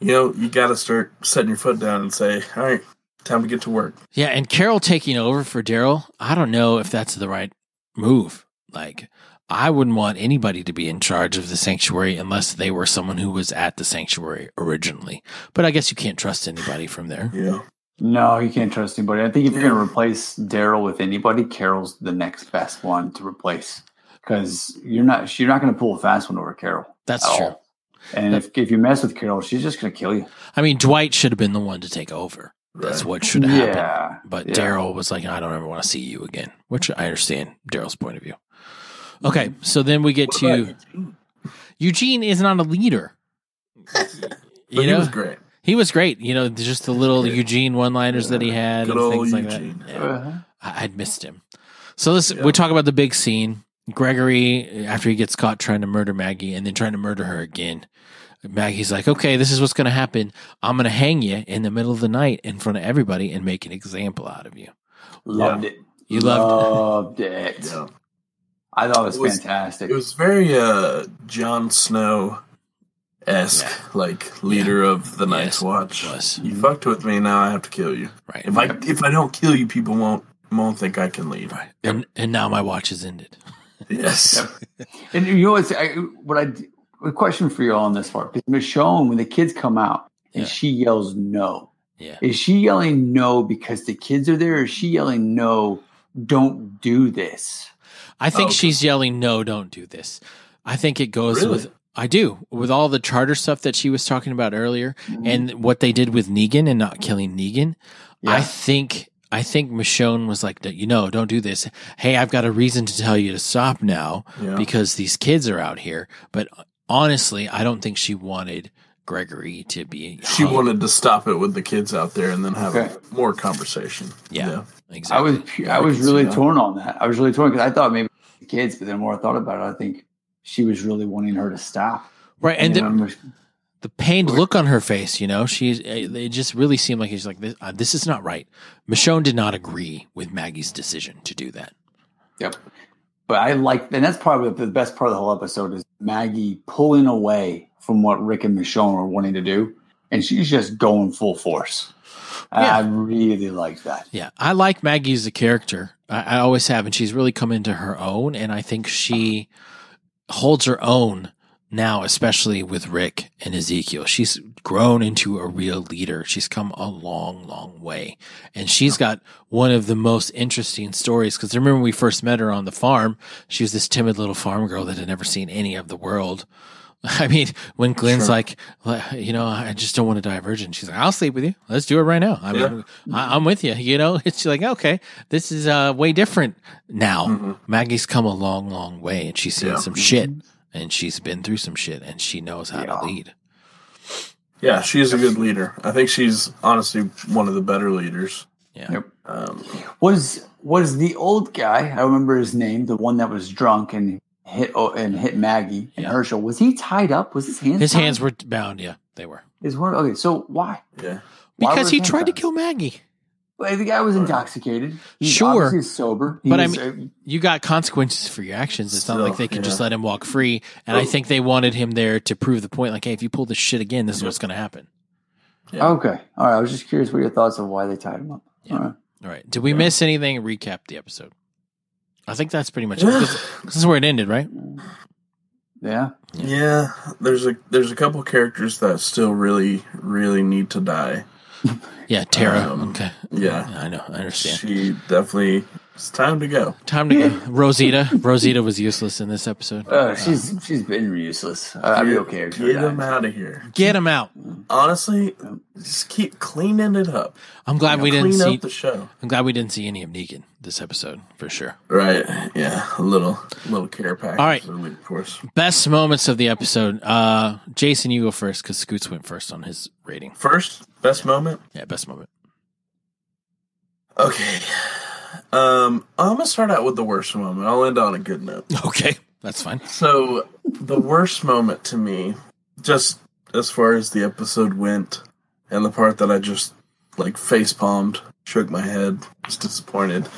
you know, you got to start setting your foot down and say, "All right, time to get to work." Yeah. And Carol taking over for Daryl, I don't know if that's the right move. Like, I wouldn't want anybody to be in charge of the sanctuary unless they were someone who was at the sanctuary originally. But I guess you can't trust anybody from there. Yeah. No, you can't trust anybody. I think if you're going to replace Daryl with anybody, Carol's the next best one to replace because you're not you're not going to pull a fast one over Carol. That's true. all. And if if you mess with Carol, she's just going to kill you. I mean, Dwight should have been the one to take over. That's what should have happened. Yeah, But yeah. Daryl was like, I don't ever want to see you again, which I understand Daryl's point of view. Okay, so then we get What to Eugene? Eugene is not a leader. But You he was great. he was great. You know, just the little Eugene one-liners that he had Good and old things like Eugene. that. Yeah. Uh-huh. I- I'd missed him. So let's Yeah. we talk about the big scene. Gregory, after he gets caught trying to murder Maggie and then trying to murder her again. Maggie's like, okay, this is what's going to happen. I'm going to hang you in the middle of the night in front of everybody and make an example out of you. Loved it. You loved loved it. Yeah. I thought it was, It was- fantastic. It was very uh Jon Snow esque, Yeah. like leader of the Night's Yes, Watch. it was. You fucked with me, now I have to kill you. right. If I if I don't kill you, people won't won't think I can lead. Right. And and now my watch is ended. Yes. And you know what's I, what I a question for you all on this part because Michonne, when the kids come out and Yeah. she yells no, Yeah. is she yelling no because the kids are there, or is she yelling no, don't do this? I think Oh, she's yelling, "No, don't do this." I think it goes Really? with I do with all the charter stuff that she was talking about earlier, Mm-hmm. and what they did with Negan and not killing Negan. I think I think Michonne was like, you know, don't do this. Hey, I've got a reason to tell you to stop now Yeah. because these kids are out here. But honestly, I don't think she wanted Gregory to be. She hung. wanted to stop it with the kids out there and then have Okay. more conversation. Yeah. I exactly. was I I was really torn on that. I was really torn because I thought maybe the kids, but the more I thought about it, I think she was really wanting her to stop. right. And You the, the pained look on her face, you know, she's, it just really seemed like she's like, this, uh, this is not right. Michonne did not agree with Maggie's decision to do that. Yep. But I like, and that's probably the best part of the whole episode is Maggie pulling away from what Rick and Michonne were wanting to do, and she's just going full force. Yeah. I really like that. Yeah, I like Maggie as a character. I, I always have, and she's really come into her own. And I think she holds her own now, especially with Rick and Ezekiel. She's grown into a real leader. She's come a long, long way, and she's got one of the most interesting stories. Because remember, when we first met her on the farm, she was this timid little farm girl that had never seen any of the world. I mean, when Glenn's Sure. like, you know, I just don't want to die a virgin. She's like, I'll sleep with you. Let's do it right now. I mean, I, I'm with you. You know, it's like, okay, this is uh, way different now. Mhm. Maggie's come a long, long way and she's seen Yeah. some shit and she's been through some shit and she knows how Yeah. to lead. Yeah, she is a good leader. I think she's honestly one of the better leaders. Yeah. Yep. Um, Was was the old guy? I remember his name, the one that was drunk and hit oh, and hit Maggie and Yeah. Hershel. Was he tied up? Was his hands? His tied? hands were bound. Yeah, they were. Is one okay? So why? yeah, Why Because were he his tried to kill Maggie. Well, the guy was intoxicated. He's Sure. obviously sober. He But I mean, uh, You got consequences for your actions. It's not like they can just let him walk free. And I think they wanted him there to prove the point. Like, hey, if you pull this shit again, this is what's going to happen. Yeah. Okay. All right. I was just curious what your thoughts of why they tied him up. Yeah. All right. All right. Did we Yeah. miss anything? Recap the episode. I think that's pretty much it. This is where it ended, right? Yeah. yeah. There's a there's a couple characters that still really really need to die. Yeah, Tara. Um, okay. Yeah, I know. I understand. she definitely. It's time to go. Time to go. Rosita. Rosita was useless in this episode. Uh, she's she's been useless. I, I'd be Get- okay if she Get him out of here. Get him out. Honestly, just keep cleaning it up. I'm glad we didn't Clean see. up the show. I'm glad we didn't see any of Negan this episode for sure. Right. Yeah. A little little care package. All right. Of course. Best moments of the episode. Uh, Jason, you go first because Scoots went first on his rating. First, best moment. Yeah, best moment. Okay. Um, I'm gonna start out with the worst moment. I'll end on a good note. Okay, that's fine. So, the worst moment to me, just as far as the episode went, and the part that I just like face palmed, shook my head, was disappointed,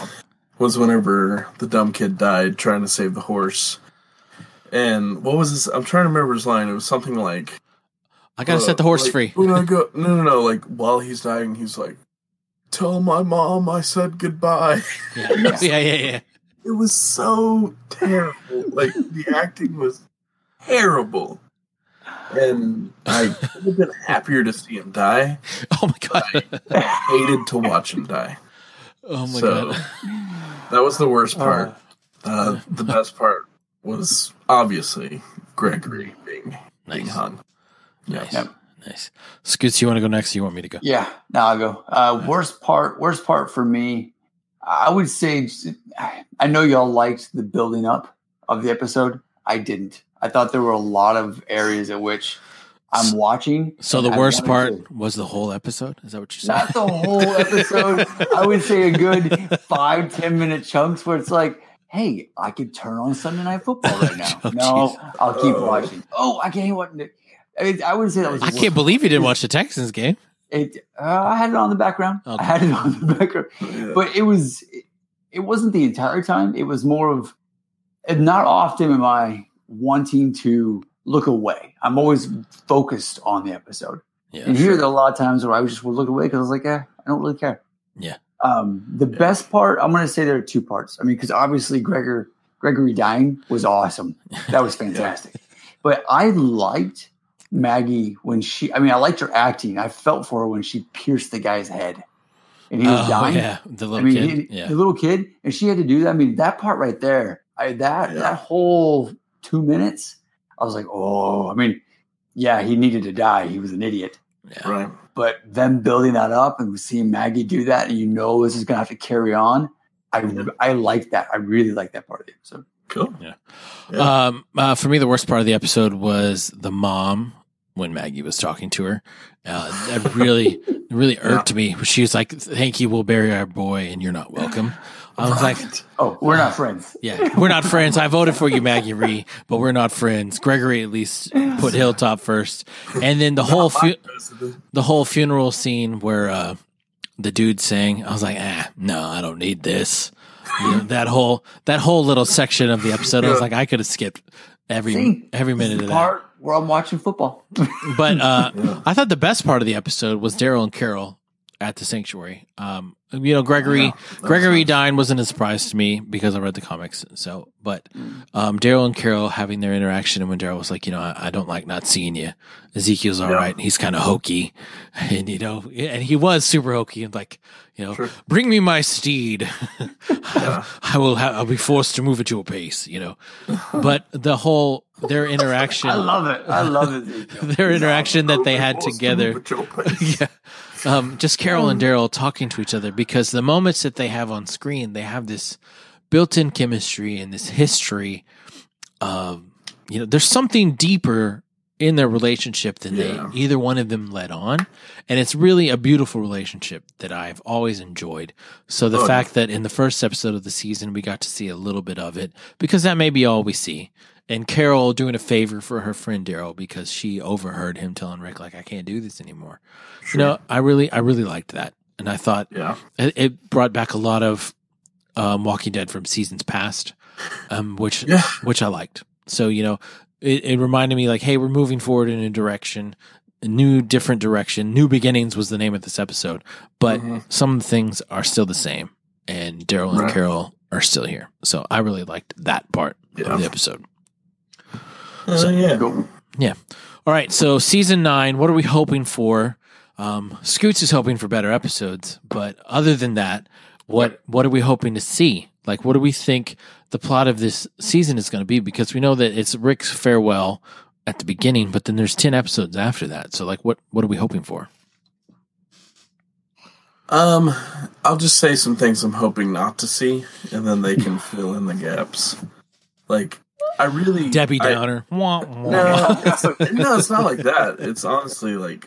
was whenever the dumb kid died trying to save the horse. And what was this? I'm trying to remember his line. It was something like, I gotta uh, set the horse like, free. When I go, no, no, no. Like while he's dying, he's like, "Tell my mom I said goodbye." Yeah, yeah, yeah. yeah. It was so terrible. Like the acting was terrible, and I would have been happier to see him die. Oh my god. I hated to watch him die. Oh my So god. that was the worst part. Uh, the best part was obviously Gregory being being Nice. hung. Nice. Yep. Nice. Scoots, you want to go next? Or you want me to go? Yeah. Now I'll go. Uh, worst part. Worst part for me. I would say. I know y'all liked the building up of the episode. I didn't. I thought there were a lot of areas at which I'm watching. So the I worst part to- was the whole episode. Is that what you said? not the whole episode. I would say a good five, ten minute chunks where it's like, hey, I could turn on Sunday Night Football right now. Oh, no, I'll keep Oh. watching. Oh, I can't watch it. I, mean, I would say that was. I worst can't believe you didn't watch the Texans game. It. Uh, I had it on the background. Okay. I had it on the background, but it was. It, it wasn't the entire time. It was more of. And not often am I wanting to look away. I'm always focused on the episode. Yeah. and here, there are a lot of times where I just would look away because I was like, eh, I don't really care. Yeah. Um, the Yeah. best part, I'm going to say there are two parts. I mean, because obviously Gregor Gregory dying was awesome. That was fantastic. But I liked Maggie when she. I mean, I liked her acting. I felt for her when she pierced the guy's head, and he was oh, dying. yeah. The I little mean, kid. he- yeah. the little kid, and she had to do that. I mean, that part right there, I that Yeah. that whole two minutes, I was like, oh, I mean, yeah, he needed to die. He was an idiot, Yeah. Right. But them building that up and seeing Maggie do that, and you know this is going to have to carry on. I I like that. I really like that part of the episode. Cool. Yeah. Yeah. Um, uh, for me, the worst part of the episode was the mom when Maggie was talking to her. Uh, that really, really irked me. She was like, "Thank you, we'll bury our boy, and you're not welcome." I was like, Oh, we're not friends. "Yeah, we're not friends. I voted for you, Maggie Rhee, but we're not friends." Gregory at least put Hilltop first, and then the whole fu- the whole funeral scene where uh, the dude sang, I was like, "Ah, no, I don't need this." You know, that whole that whole little section of the episode, I was like, I could have skipped every See, every minute of that. part where I'm watching football. But uh, Yeah. I thought the best part of the episode was Daryl and Carol at the sanctuary. Um, you know, Gregory Yeah, Gregory nice. dying wasn't a surprise to me because I read the comics. So, but um, Daryl and Carol having their interaction, and when Daryl was like, you know, I, I don't like not seeing you. Ezekiel's all Yeah. right. He's kind of hokey, and you know, and he was super hokey, and like, you know, Sure. bring me my steed. Yeah. I will. Ha- I'll be forced to move at your pace. You know, but the whole their interaction. I love it. I love it. their interaction that they had to together. move at your pace. yeah. Um, just Carol and Daryl talking to each other because the moments that they have on screen, they have this built in chemistry and this history. Um, you know, there's something deeper in their relationship than Yeah. they either one of them led on. And it's really a beautiful relationship that I've always enjoyed. So the Oh, fact that in the first episode of the season, we got to see a little bit of it because that may be all we see. And Carol doing a favor for her friend Daryl because she overheard him telling Rick, like, I can't do this anymore. Sure. You know, I really, I really liked that. And I thought Yeah. it, it brought back a lot of um, Walking Dead from seasons past, um, which Yeah. which I liked. So you know, it, it reminded me like, hey, we're moving forward in a direction, a new, different direction. New beginnings was the name of this episode, but Mhm. some things are still the same, and Daryl and Right. Carol are still here. So I really liked that part Yeah. of the episode. Uh, So- yeah. Go. All right, so season nine, what are we hoping for? Um, Scoots is hoping for better episodes, but other than that, what what are we hoping to see? Like, what do we think the plot of this season is going to be? Because we know that it's Rick's farewell at the beginning, but then there's ten episodes after that. So, like, what what are we hoping for? Um, I'll just say some things I'm hoping not to see, and then they can fill in the gaps. Like, I really Debbie I- Downer. Wah, wah. No, it's, no, it's not like that. It's honestly like,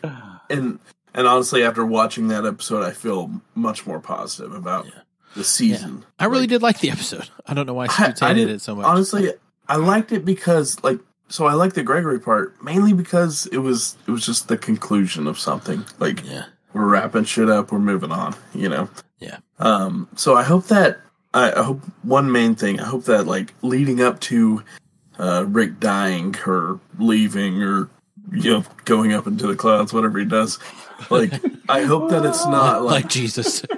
and and honestly, after watching that episode, I feel much more positive about Yeah. the season. I really Like, did like the episode. I don't know why I- I did- it so much. Honestly, I liked it because like, so I liked the Gregory part mainly because it was it was just the conclusion of something. Like, yeah, we're wrapping shit up, we're moving on. You know. Yeah. Um. So I hope that I, I hope one main thing. I hope that like leading up to uh, Rick dying or leaving or you know going up into the clouds, whatever he does. Like I hope that it's not like like Jesus.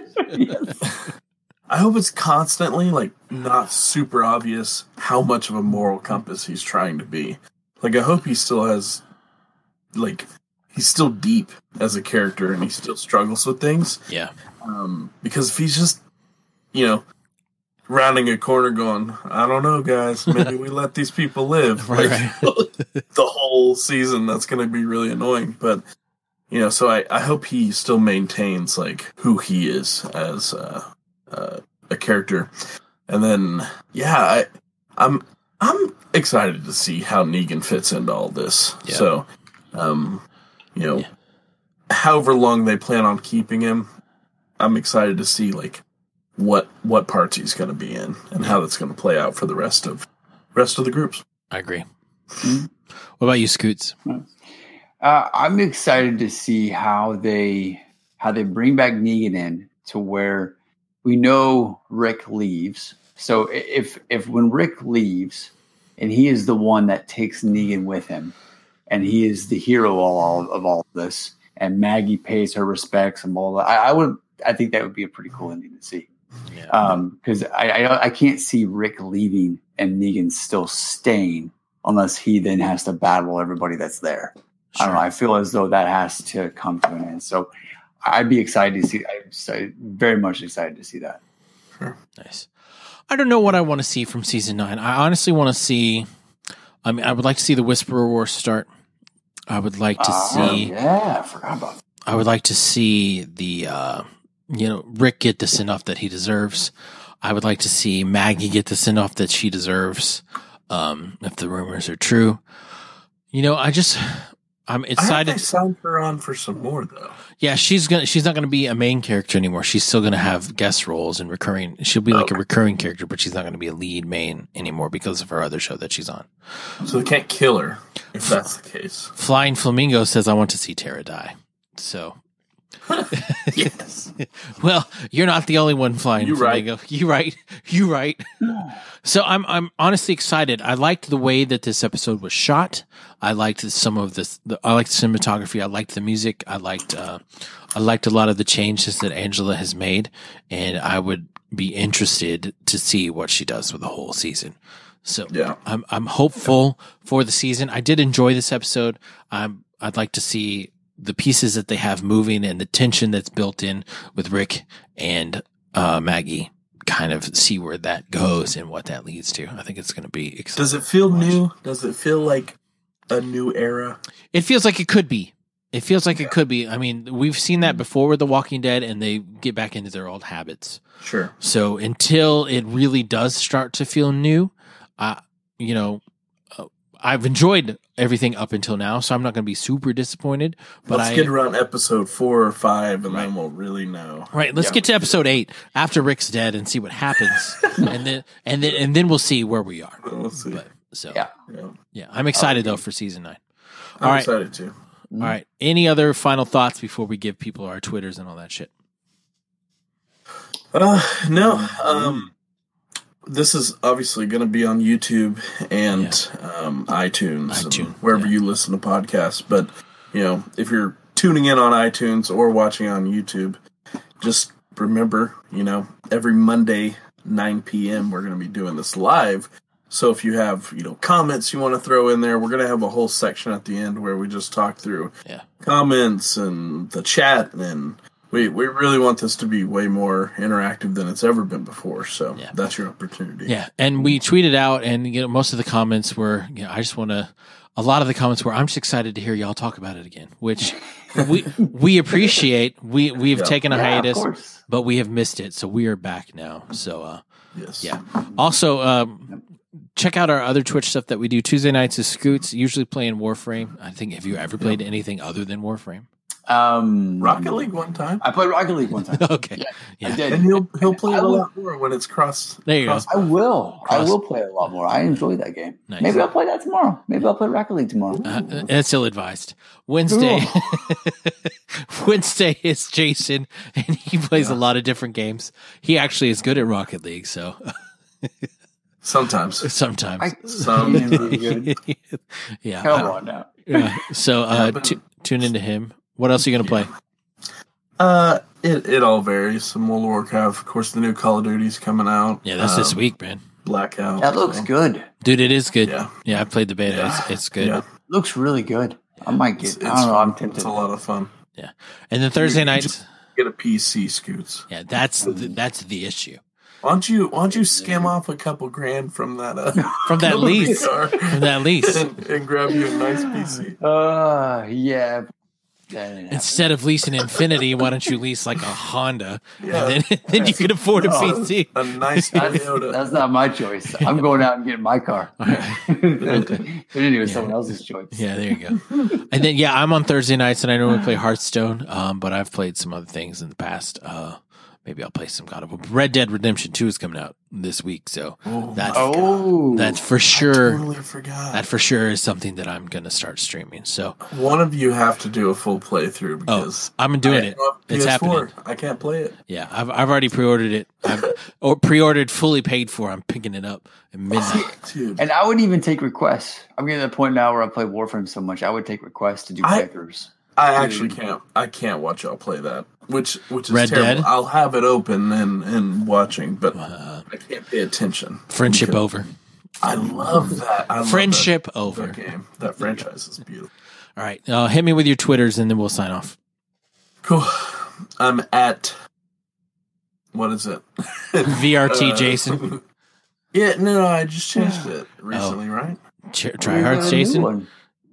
I hope it's constantly like not super obvious how much of a moral compass he's trying to be. Like I hope he still has like he's still deep as a character and he still struggles with things. yeah, Um, because if he's just, you know, rounding a corner going, I don't know, guys, maybe we let these people live. Right, Like, the whole season, that's going to be really annoying. But, you know, so I, I hope he still maintains, like, who he is as uh, uh, a character. And then, yeah, I, I'm, I'm excited to see how Negan fits into all this. Yeah. So, um, you know, Yeah. however long they plan on keeping him, I'm excited to see like what what parts he's going to be in and how that's going to play out for the rest of rest of the groups. I agree. Mhm. What about you, Scoots? Uh, I'm excited to see how they how they bring back Negan in to where we know Rick leaves. So if if when Rick leaves and he is the one that takes Negan with him, and he is the hero of all of all of this, and Maggie pays her respects and all that, I, I would I think that would be a pretty cool ending to see. Yeah. because I, I I can't see Rick leaving and Negan still staying unless he then has to battle everybody that's there. I don't know. I feel as though that has to come to an end. So I'd be excited to see. I'm very much excited to see that. Nice. I don't know what I want to see from season nine. I honestly want to see. I mean, I would like to see the Whisperer War start. I would like to Ah, see. yeah, I forgot about that. I would like to see the uh, you know Rick get the send off that he deserves. I would like to see Maggie get the send off that she deserves. Um, if the rumors are true, you know, I just I'm I excited. they signed her on for some more though. Yeah, she's gonna. She's not gonna be a main character anymore. She's still gonna have guest roles and recurring. She'll be like a recurring character, but she's not gonna be a lead main anymore because of her other show that she's on. So they can't kill her if that's the case. Flying Flamingo says, "I want to see Tara die." So, yes. well, you're not the only one flying You right. You right. You right. so I'm I'm honestly excited. I liked the way that this episode was shot. I liked some of this. The, I liked the cinematography. I liked the music. I liked uh, I liked a lot of the changes that Angela has made, and I would be interested to see what she does with the whole season. So Yeah. I'm I'm hopeful for the season. I did enjoy this episode. I'm I'd like to see the pieces that they have moving and the tension that's built in with Rick and uh, Maggie. Kind of see where that goes and what that leads to. I think it's going to be exciting. Does it feel new? Does it feel like a new era? It feels like it could be. It feels like it could be. I mean, we've seen that before with The Walking Dead, and they get back into their old habits. Sure. So until it really does start to feel new, uh, you know, I've enjoyed everything up until now, so I'm not going to be super disappointed. But Let's I, get around episode four or five, and Right. then we'll really know. right, let's Yeah. get to episode eight after Rick's dead and see what happens, and then and then and then we'll see where we are. We'll see. But so Yeah. yeah, Yeah. I'm excited though for season nine. I'm All right. excited too. All right, any other final thoughts before we give people our twitters and all that shit? Uh, no. Um, this is obviously going to be on YouTube and um, iTunes, and wherever yeah. you listen to podcasts. But you know, if you're tuning in on iTunes or watching on YouTube, just remember, you know, every Monday 9 p.m. we're going to be doing this live. So if you have, you know, comments you want to throw in there, we're going to have a whole section at the end where we just talk through Yeah. comments and the chat and we we really want this to be way more interactive than it's ever been before. So Yeah. that's your opportunity. Yeah, and we tweeted out, and you know, most of the comments were, you know, I just want to. A lot of the comments were, I'm just excited to hear y'all talk about it again, which we we appreciate. We we've Yeah. taken a Yeah, hiatus, but we have missed it, so we are back now. So uh, Yes. yeah. Also, um, check out our other Twitch stuff that we do. Tuesday nights is Scoots, usually playing Warframe. I think have you ever played anything other than Warframe? Um, Rocket League one time. I played Rocket League one time. Okay, Yeah, Yeah. I did. And he'll he'll play I it a lot more when it's cross. There you go. I will. I will play a lot more. I enjoy that game. Nice. Maybe I'll play that tomorrow. Maybe I'll play Rocket League tomorrow. Uh, it's ill advised. Wednesday, Wednesday is Jason, and he plays a lot of different games. He actually is good at Rocket League, so Sometimes. sometimes, I Some- can yeah. Come on now. yeah. So uh, Yeah, but- tu- tune into him. What else are you gonna play? Uh, it it all varies. Some World of Warcraft, of course. The new Call of Duty's coming out. Yeah, that's this Um, week, man. Blackout. That looks so, good. Dude, it is good. Yeah, Yeah. I played the beta. Yeah. It's, it's good. Yeah, Looks really good. I might get. it's, it's, I don't know. I'm tempted. it's tempted. a lot of fun. Yeah, and then Thursday You- you nights. just- Get a PC, Scoots. Yeah, that's the, that's the issue. Why don't you Why don't you skim off a couple grand from that uh, From that lease, car from that lease. and, and grab you a nice PC? Uh, yeah. That ain't happening. Instead of leasing Infiniti, why don't you lease like a Honda? Yeah. And then, then you can afford a Oh, PC. A nice That's, Toyota. that's not my choice. I'm going out and getting my car. but anyway, it's someone else's choice. Yeah, there you go. And then yeah, I'm on Thursday nights, and I normally play Hearthstone. Um, but I've played some other things in the past. Uh, maybe I'll play some God of War. Red Dead Redemption Two is coming out this week, so Oh, that's Oh, that's for I sure. totally forgot. That for sure is something that I'm gonna start streaming. So One of you have to do a full playthrough oh, because I'm doing I it. It's PS4. happening. I can't play it. Yeah, I've I've already pre-ordered it. I've or pre-ordered, fully paid for. I'm picking it up at midnight. Dude, and I wouldn't even take requests. I'm getting to the point now where I play Warframe so much, I would take requests to do I- playthroughs. I actually can't. I can't watch y'all play that, which which is Red terrible. Dead? I'll have it open and and watching, but Uh, I can't pay attention. friendship Because over. I love that. I love Friendship that, over. that game. That franchise is beautiful. All right, uh, hit me with your twitters, and then we'll sign off. Cool. I'm at. What is it? VRT Uh, Jason. Yeah, no, no, I just changed it recently, right? Ch- Trihards Jason.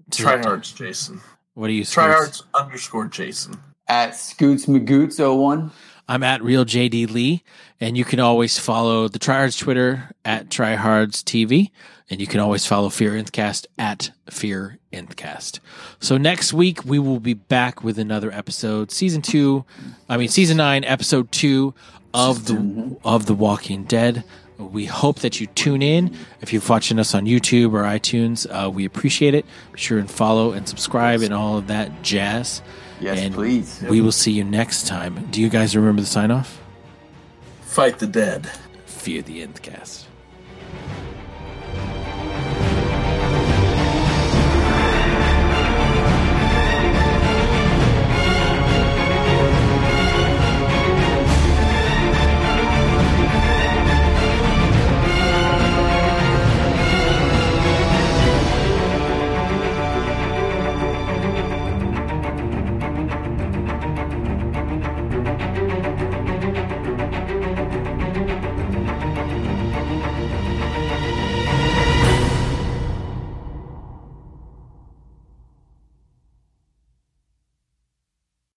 Trihards Jason. What do you? Trihards underscore Jason. At Scoots McGoots 01. I'm at real JD Lee, and you can always follow the Trihards Twitter at Trihards TV, and you can always follow Fear Nthcast at Fear Nthcast. So next week we will be back with another episode, season two. I mean, season nine, episode two of the mm-hmm. of the Walking Dead. We hope that you tune in. If you're watching us on YouTube or iTunes, uh, we appreciate it. Be sure and follow and subscribe and all of that jazz. Yes, and please. We will see you next time. Do you guys remember the sign off? Fight the dead. Fear the Nthcast.